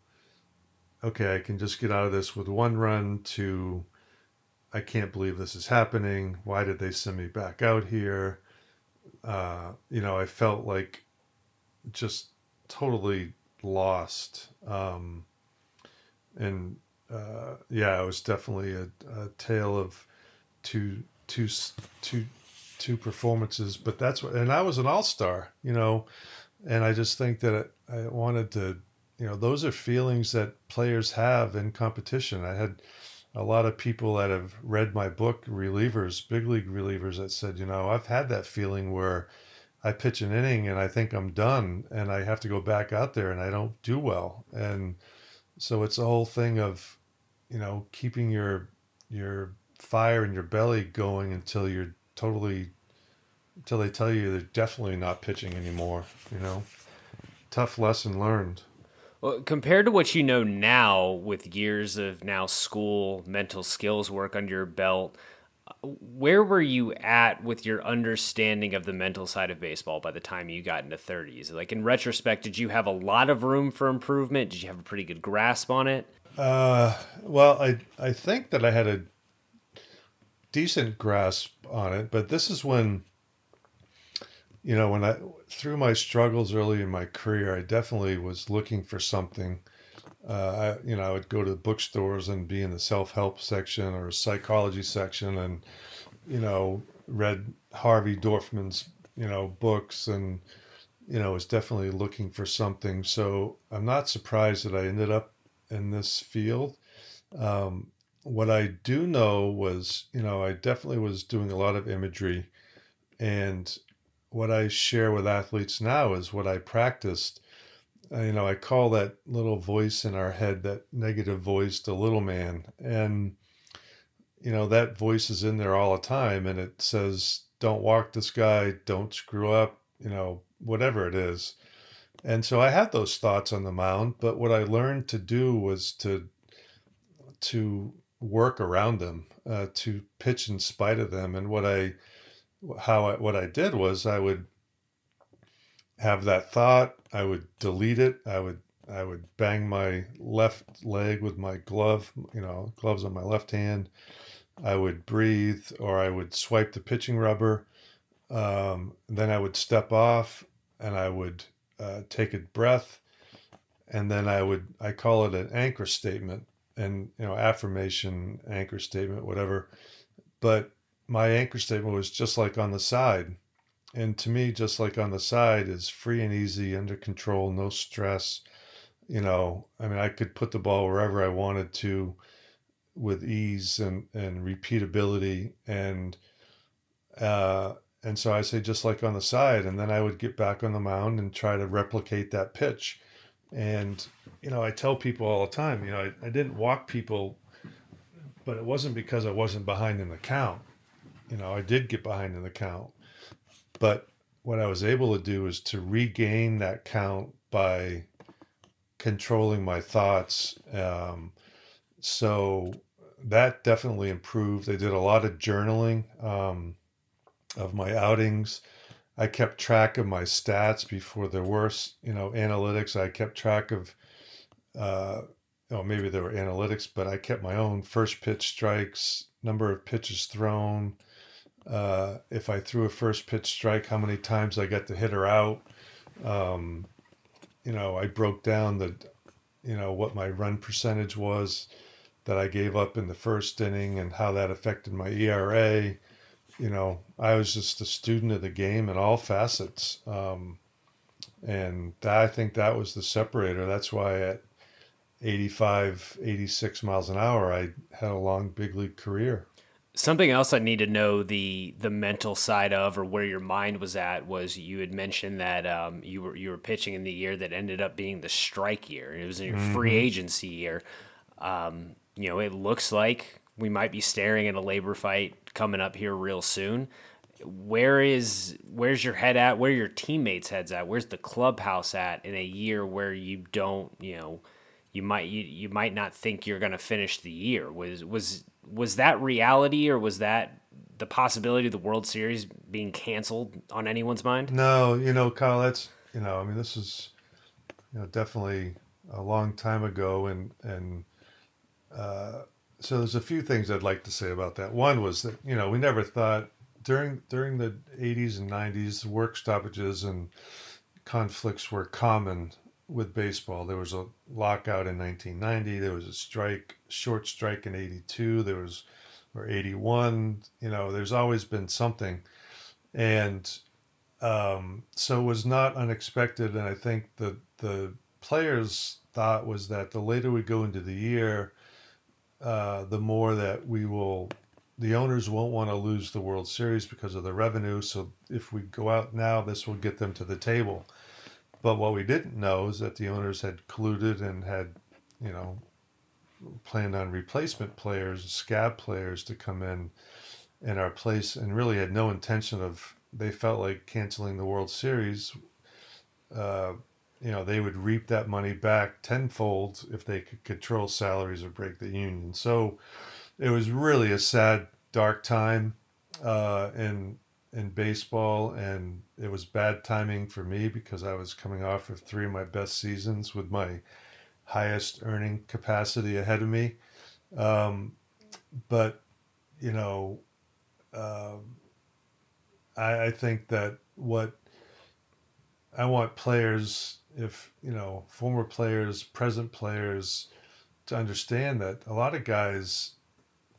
okay, I can just get out of this with one run to, I can't believe this is happening. Why did they send me back out here? Uh, you know, I felt like just totally lost. Um, and uh, yeah, it was definitely a, a tale of two, two, two two performances, but that's what, and I was an all star, you know, and I just think that I wanted to, you know, those are feelings that players have in competition. I had a lot of people that have read my book, relievers, big league relievers, that said, you know, I've had that feeling where I pitch an inning and I think I'm done and I have to go back out there and I don't do well. And so it's a whole thing of, you know, keeping your, your fire in your belly going until you're totally until they tell you they're definitely not pitching anymore. You know, tough lesson learned. Well, compared to what you know now, with years of now school mental skills work under your belt, where were you at with your understanding of the mental side of baseball by the time you got into 30s? Like in retrospect, did you have a lot of room for improvement? Did you have a pretty good grasp on it? Uh, well, I I think that I had a decent grasp on it, but this is when you know, when I through my struggles early in my career, I definitely was looking for something. Uh, I, you know, I would go to bookstores and be in the self-help section or psychology section, and you know, read Harvey Dorfman's you know books, and you know, was definitely looking for something. So I'm not surprised that I ended up in this field. Um, what I do know was, you know, I definitely was doing a lot of imagery, and what I share with athletes now is what I practiced. Uh, you know, I call that little voice in our head, that negative voice, the little man. And, you know, that voice is in there all the time and it says, don't walk this guy, don't screw up, you know, whatever it is. And so I had those thoughts on the mound, but what I learned to do was to to work around them, uh, to pitch in spite of them. And what I how I, what I did was I would have that thought, I would delete it, I would I would bang my left leg with my glove, you know, gloves on my left hand. I would breathe, or I would swipe the pitching rubber. Um, then I would step off, and I would uh, take a breath, and then I would I call it an anchor statement, and you know, affirmation, anchor statement, whatever. But my anchor statement was just like on the side. And to me, just like on the side is free and easy, under control, no stress. You know, I mean, I could put the ball wherever I wanted to with ease and, and repeatability. And, uh, and so I say just like on the side, and then I would get back on the mound and try to replicate that pitch. And, you know, I tell people all the time, you know, I, I didn't walk people, but it wasn't because I wasn't behind in the count you know, I did get behind in the count, but what I was able to do is to regain that count by controlling my thoughts. Um, so that definitely improved. I did a lot of journaling um, of my outings. I kept track of my stats before there were, you know, analytics. I kept track of uh, oh, maybe there were analytics, but I kept my own first pitch strikes, number of pitches thrown. Uh, if I threw a first pitch strike, how many times I got the hitter out. Um, you know, I broke down the, you know, what my run percentage was that I gave up in the first inning and how that affected my ERA. You know, I was just a student of the game in all facets. Um, and that, I think that was the separator. That's why at 85, 86 miles an hour, I had a long big league career. Something else I need to know the the mental side of, or where your mind was at, was you had mentioned that um, you were you were pitching in the year that ended up being the strike year. It was in your mm-hmm. free agency year. Um, you know, it looks like we might be staring at a labor fight coming up here real soon. Where is where's your head at? Where your teammates' heads at? Where's the clubhouse at in a year where you don't, you know, you might you, you might not think you're going to finish the year. Was was was that reality or was that the possibility of the World Series being canceled on anyone's mind? No, you know, Kyle, that's you know, I mean, this is you know definitely a long time ago, and and uh, so there's a few things I'd like to say about that. One was that you know we never thought during during the 80s and 90s work stoppages and conflicts were common with baseball. There was a lockout in 1990. There was a strike, short strike in 82. There was, or 81. You know, there's always been something. And um, so it was not unexpected. And I think the, the players thought was that the later we go into the year, uh, the more that we will, the owners won't want to lose the World Series because of the revenue. So if we go out now, this will get them to the table. But what we didn't know is that the owners had colluded and had, you know, planned on replacement players, scab players to come in in our place and really had no intention of, they felt like canceling the World Series. Uh, you know, they would reap that money back tenfold if they could control salaries or break the union. So it was really a sad, dark time. Uh, and in baseball, and it was bad timing for me because I was coming off of three of my best seasons with my highest earning capacity ahead of me. Um, but you know, uh, I, I think that what I want players, if you know, former players, present players, to understand that a lot of guys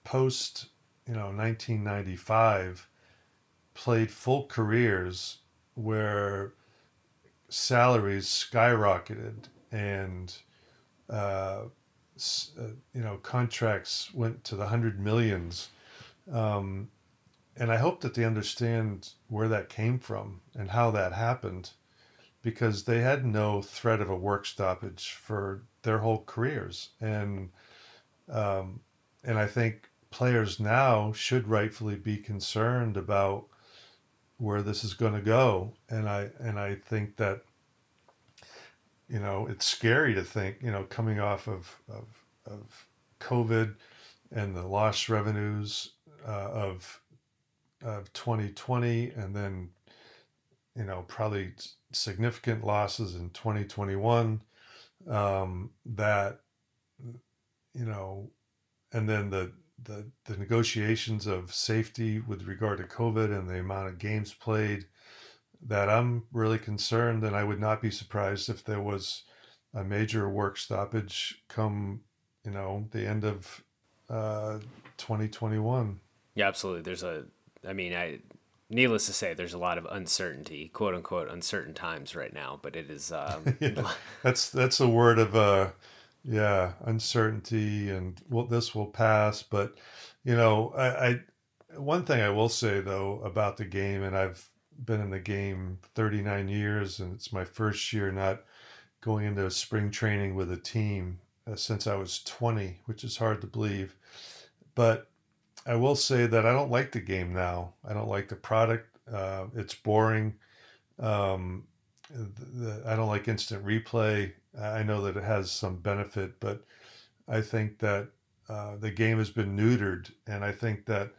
post, you know, 1995 played full careers where salaries skyrocketed and uh, uh, you know contracts went to the hundred millions. Um, and i hope that they understand where that came from and how that happened because they had no threat of a work stoppage for their whole careers. And um, and i think players now should rightfully be concerned about where this is going to go. And i and i think that you know it's scary to think you know coming off of of, of covid and the lost revenues uh, of of 2020 and then you know probably significant losses in 2021 um, that you know and then the the, the negotiations of safety with regard to COVID and the amount of games played that I'm really concerned, and I would not be surprised if there was a major work stoppage come, you know, the end of uh, 2021. Yeah, absolutely. There's a, I mean, I, needless to say, there's a lot of uncertainty, quote unquote, uncertain times right now. But it is, um, *laughs* yeah, *laughs* that's that's a word of uh, yeah uncertainty and well this will pass but you know I, I one thing i will say though about the game and i've been in the game 39 years and it's my first year not going into spring training with a team uh, since i was 20 which is hard to believe. But i will say that i don't like the game now. I don't like the product. Uh, it's boring. Um, the, i don't like instant replay I know that it has some benefit, but I think that uh, the game has been neutered, and I think that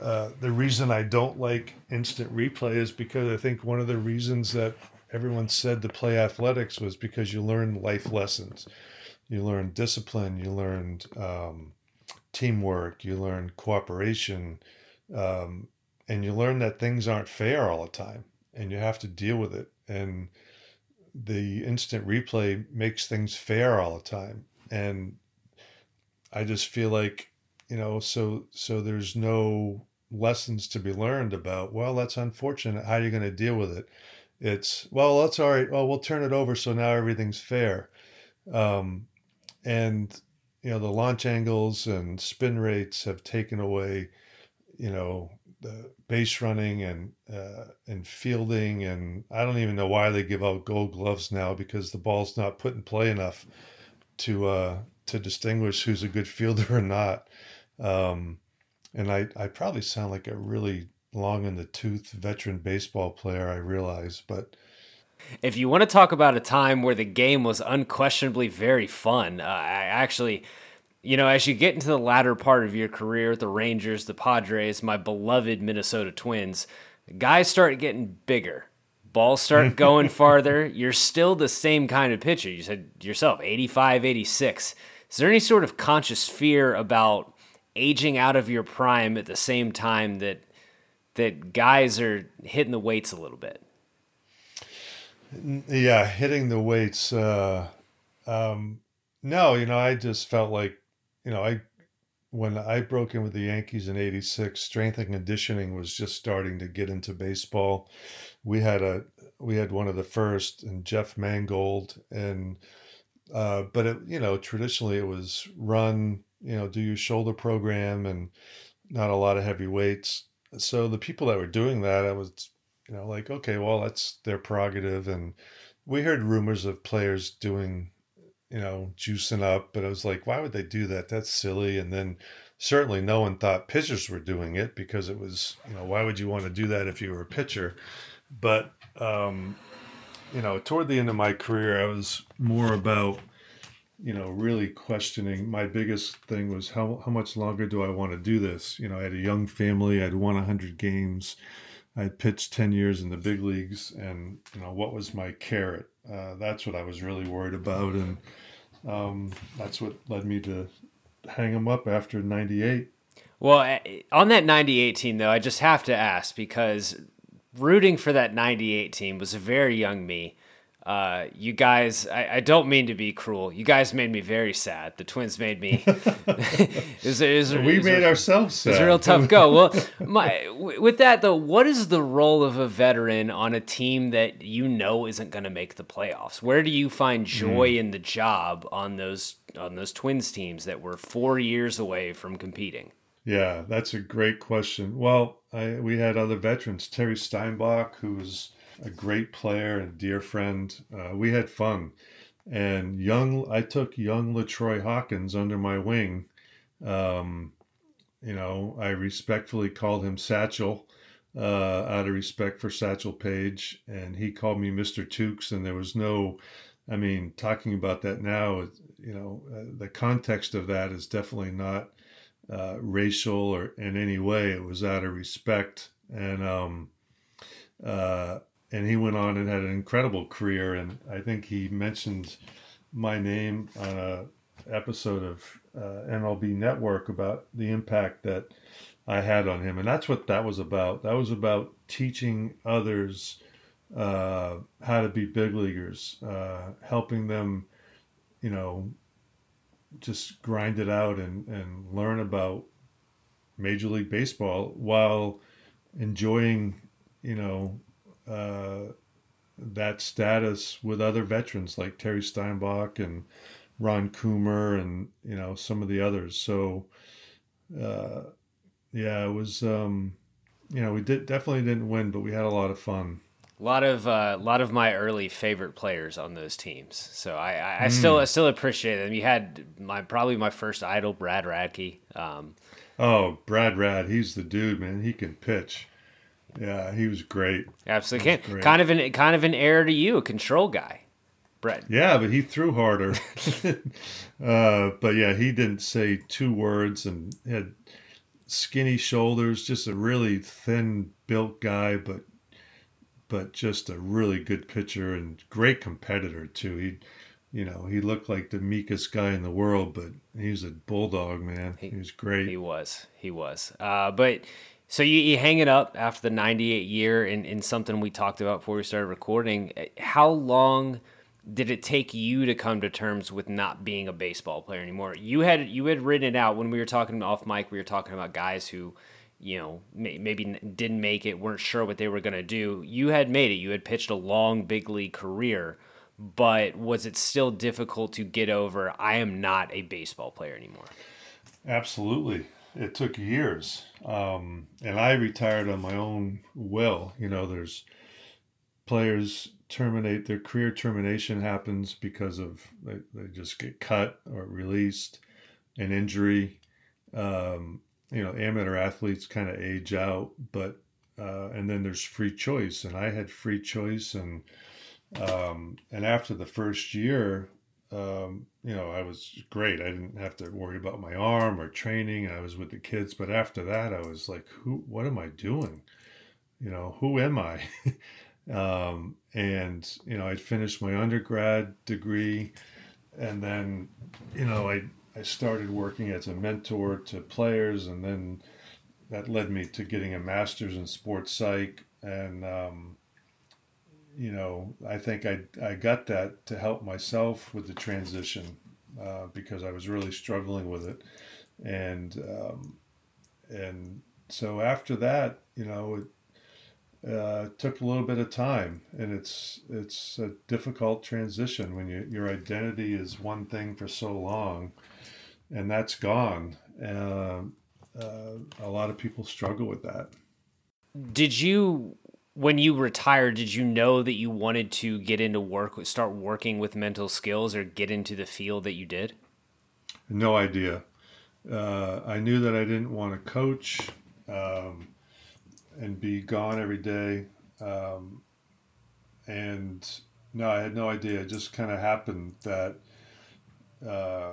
uh, the reason I don't like instant replay is because I think one of the reasons that everyone said to play athletics was because you learn life lessons. you learned discipline, you learned um, teamwork, you learned cooperation, um, and you learn that things aren't fair all the time, and you have to deal with it. And the instant replay makes things fair all the time, and I just feel like you know, so so there's no lessons to be learned about. Well, that's unfortunate. How are you going to deal with it? It's well, that's all right. Well, we'll turn it over so now everything's fair. Um, and you know the launch angles and spin rates have taken away you know the base running and uh, and fielding and I don't even know why they give out gold gloves now because the ball's not put in play enough to uh, to distinguish who's a good fielder or not. Um, and I I probably sound like a really long in the tooth veteran baseball player I realize, but if you want to talk about a time where the game was unquestionably very fun, uh, I actually, you know, as you get into the latter part of your career, the Rangers, the Padres, my beloved Minnesota Twins, guys start getting bigger. Balls start *laughs* going farther. You're still the same kind of pitcher. You said yourself, 85, 86. Is there any sort of conscious fear about aging out of your prime at the same time that that guys are hitting the weights a little bit? Yeah, hitting the weights. Uh, um, no, you know, I just felt like, you know, I when I broke in with the Yankees in '86, strength and conditioning was just starting to get into baseball. We had a we had one of the first, and Jeff Mangold, and uh, but it, you know, traditionally it was run, you know, do your shoulder program, and not a lot of heavy weights. So the people that were doing that, I was you know, like, okay, well, that's their prerogative. And we heard rumors of players doing, you know, juicing up, but I was like, why would they do that? That's silly. And then certainly no one thought pitchers were doing it because it was, you know, why would you want to do that if you were a pitcher? But, um, you know, toward the end of my career, I was more about, you know, really questioning. My biggest thing was how, how much longer do I want to do this? You know, I had a young family, I'd won 100 games. I pitched 10 years in the big leagues and, you know, what was my carrot? Uh, that's what I was really worried about. And um, that's what led me to hang him up after 98. Well, on that 98 team, though, I just have to ask because rooting for that 98 team was a very young me. Uh, you guys, I, I, don't mean to be cruel. You guys made me very sad. The Twins made me. *laughs* *laughs* it was, it was, we made ourselves sad. It was a real tough go. *laughs* Well, my with that though, what is the role of a veteran on a team that you know isn't going to make the playoffs? Where do you find joy mm. in the job on those on those Twins teams that were four years away from competing? Yeah, that's a great question. Well, I, we had other veterans, Terry Steinbach, who's a great player and dear friend. Uh, we had fun. And young, I took young LaTroy Hawkins under my wing. Um, you know, I respectfully called him Satchel uh, out of respect for Satchel Paige, and he called me Mr. Tukes. And there was no, I mean, talking about that now, you know, uh, the context of that is definitely not uh, racial or in any way. It was out of respect. And um, uh, and he went on and had an incredible career. And I think he mentioned my name on a episode of uh, MLB Network about the impact that I had on him, and that's what that was about. That was about teaching others uh, how to be big leaguers, uh, helping them, you know, just grind it out and and learn about Major League Baseball while enjoying, you know, uh, that status with other veterans like Terry Steinbach and Ron Coomer and you know some of the others. So uh, yeah, it was um, you know we did definitely didn't win, but we had a lot of fun. A lot of a uh, lot of my early favorite players on those teams. So I, I, I mm. still I still appreciate them. You had my probably my first idol, Brad Radke. Um, oh, Brad Rad, he's the dude, man. He can pitch. Yeah, he was great. Absolutely, was great. kind of an kind of an heir to you, a control guy, Brett. Yeah, but he threw harder. *laughs* uh, but yeah, he didn't say two words and had skinny shoulders. Just a really thin built guy, but but just a really good pitcher and great competitor too. He you know, he looked like the meekest guy in the world, but he was a bulldog, man. He, he was great. He was. He was. Uh, but so you, you hang it up after the 98 year in, in something we talked about before we started recording. Uh, how long did it take you to come to terms with not being a baseball player anymore? You had you had written it out when we were talking off mic. We were talking about guys who, you know, may, maybe didn't make it, weren't sure what they were going to do. You had made it. You had pitched a long big league career but was it still difficult to get over I am not a baseball player anymore? Absolutely. It took years. Um, and I retired on my own will. You know, there's players terminate their career termination happens because of they, they just get cut or released, an injury. Um, you know, amateur athletes kind of age out, but uh, and then there's free choice, and I had free choice, and um, and after the first year, um, you know, I was great. I didn't have to worry about my arm or training. I was with the kids. But after that, I was like, who, what am I doing? You know, who am I? *laughs* um, and, you know, I'd finished my undergrad degree. And then, you know, I, I started working as a mentor to players. And then that led me to getting a master's in sports psych. And, um, you know, I think I, I got that to help myself with the transition uh, because I was really struggling with it. And, um, and so after that, you know, it uh, took a little bit of time and it's, it's a difficult transition when you, your identity is one thing for so long and that's gone. Uh, a lot of people struggle with that. Did you when you retired, did you know that you wanted to get into work, start working with mental skills, or get into the field that you did? No idea. Uh, I knew that I didn't want to coach um, and be gone every day. Um, and no, I had no idea. It just kind of happened that, uh,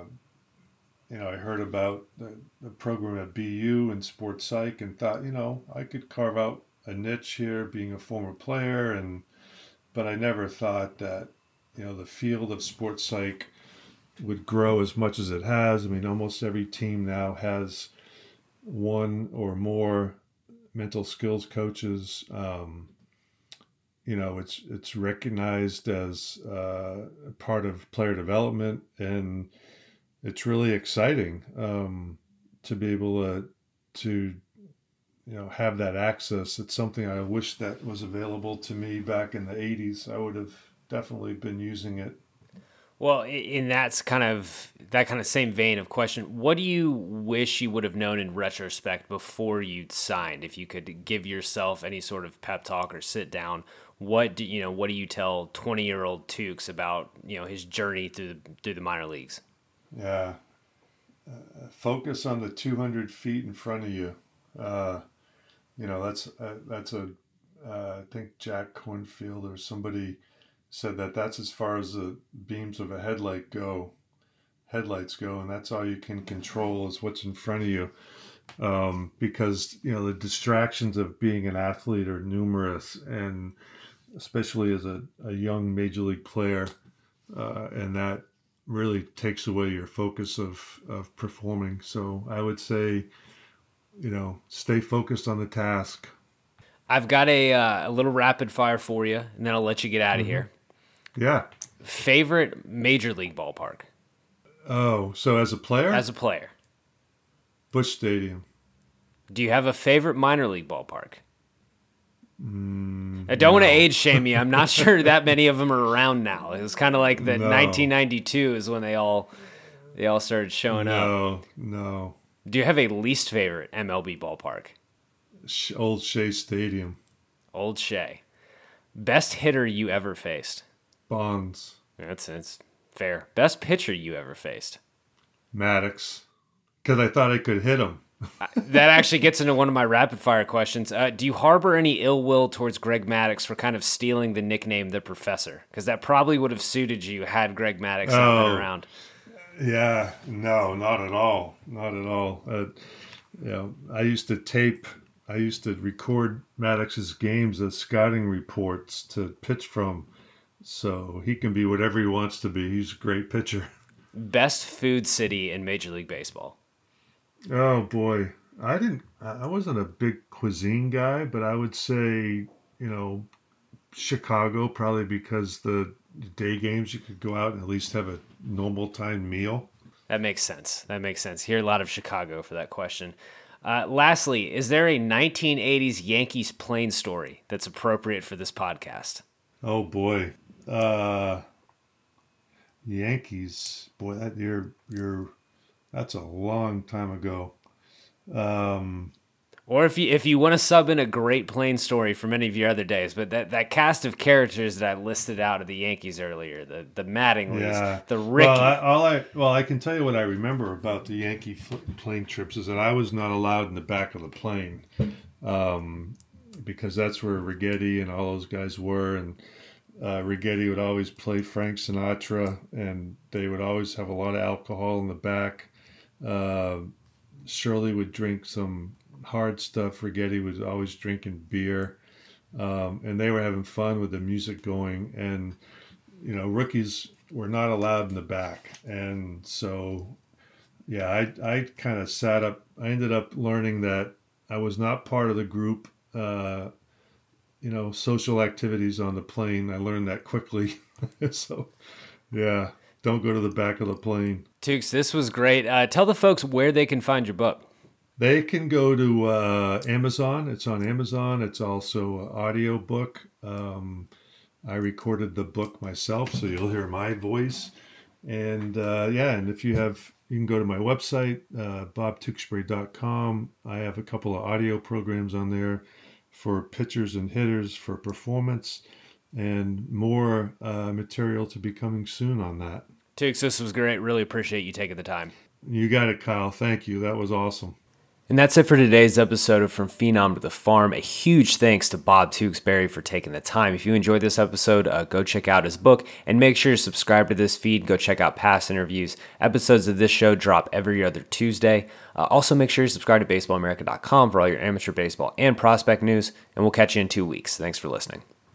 you know, I heard about the, the program at BU and sports psych and thought, you know, I could carve out a niche here, being a former player, and but I never thought that you know the field of sports psych would grow as much as it has. I mean, almost every team now has one or more mental skills coaches. Um, you know, it's it's recognized as uh, part of player development, and it's really exciting um, to be able to to you know have that access. It's something i wish that was available to me back in the 80s i would have definitely been using it. Well in that's kind of that kind of same vein of question what do you wish you would have known in retrospect before you signed? If you could give yourself any sort of pep talk or sit down what do you know what do you tell 20 year old tukes about you know his journey through the, through the minor leagues? Yeah. Uh, focus on the 200 feet in front of you. Uh, you know that's uh, that's a uh, I think Jack Kornfield or somebody said that that's as far as the beams of a headlight go, headlights go, and that's all you can control is what's in front of you. Um, because you know the distractions of being an athlete are numerous, and especially as a, a young major league player, uh, and that really takes away your focus of of performing. So I would say you know, stay focused on the task. I've got a, uh, a little rapid fire for you, and then I'll let you get out of mm-hmm. here. Yeah. Favorite major league ballpark? Oh, so as a player? As a player. Busch Stadium. Do you have a favorite minor league ballpark? Mm, I don't no. want to age shame you. I'm not *laughs* sure that many of them are around now. It was kind of like the no. 1992 is when they all they all started showing no, up. No, no. Do you have a least favorite MLB ballpark? Old Shea Stadium. Old Shea. Best hitter you ever faced? Bonds. That's that's fair. Best pitcher you ever faced? Maddux. Because I thought I could hit him. That actually gets into one of my rapid fire questions. Uh, do you harbor any ill will towards Greg Maddux for kind of stealing the nickname the Professor? Because that probably would have suited you had Greg Maddux oh, not been around. Yeah, no, not at all, not at all. Uh, you know, I used to tape. I used to record Maddux's games as scouting reports to pitch from, So he can be whatever he wants to be. He's a great pitcher. Best food city in Major League Baseball. Oh boy, I didn't. I wasn't a big cuisine guy, but I would say you know Chicago probably because the day games you could go out and at least have a normal time meal. That makes sense. That makes sense. Hear a lot of Chicago for that question. Uh, lastly, is there a 1980s Yankees plane story that's appropriate for this podcast? Oh boy, uh, Yankees. Boy, that you're you're that's a long time ago. Um, or if you if you want to sub in a great plane story from any of your other days, but that, that cast of characters that I listed out of the Yankees earlier, the the Mattingly's, yeah. the Rickey. Well, I, all I well I can tell you what I remember about the Yankee plane trips is that I was not allowed in the back of the plane, um, because that's where Righetti and all those guys were, and uh, Righetti would always play Frank Sinatra, and they would always have a lot of alcohol in the back. Uh, Shirley would drink some hard stuff. Righetti was always drinking beer, um, and they were having fun with the music going. And you know, rookies were not allowed in the back, and so yeah, I I kind of sat up. I ended up learning that I was not part of the group. Uh, you know, social activities on the plane. I learned that quickly. *laughs* so, yeah, don't go to the back of the plane. Tukes, this was great. Uh, tell the folks where they can find your book. They can go to uh, Amazon. It's on Amazon. It's also an audio book. Um, I recorded the book myself, so you'll hear my voice. And uh, yeah, and if you have, you can go to my website, uh, bobtewksbury.com. I have a couple of audio programs on there for pitchers and hitters for performance, and more uh, material to be coming soon on that. Tukes, this was great. Really appreciate you taking the time. You got it, Kyle. Thank you. That was awesome. And that's it for today's episode of From Phenom to the Farm. A huge thanks to Bob Tewksbury for taking the time. If you enjoyed this episode, uh, go check out his book and make sure to subscribe to this feed. Go check out past interviews. Episodes of this show drop every other Tuesday. Uh, also, make sure you subscribe to baseballamerica.com for all your amateur baseball and prospect news. And we'll catch you in two weeks. Thanks for listening.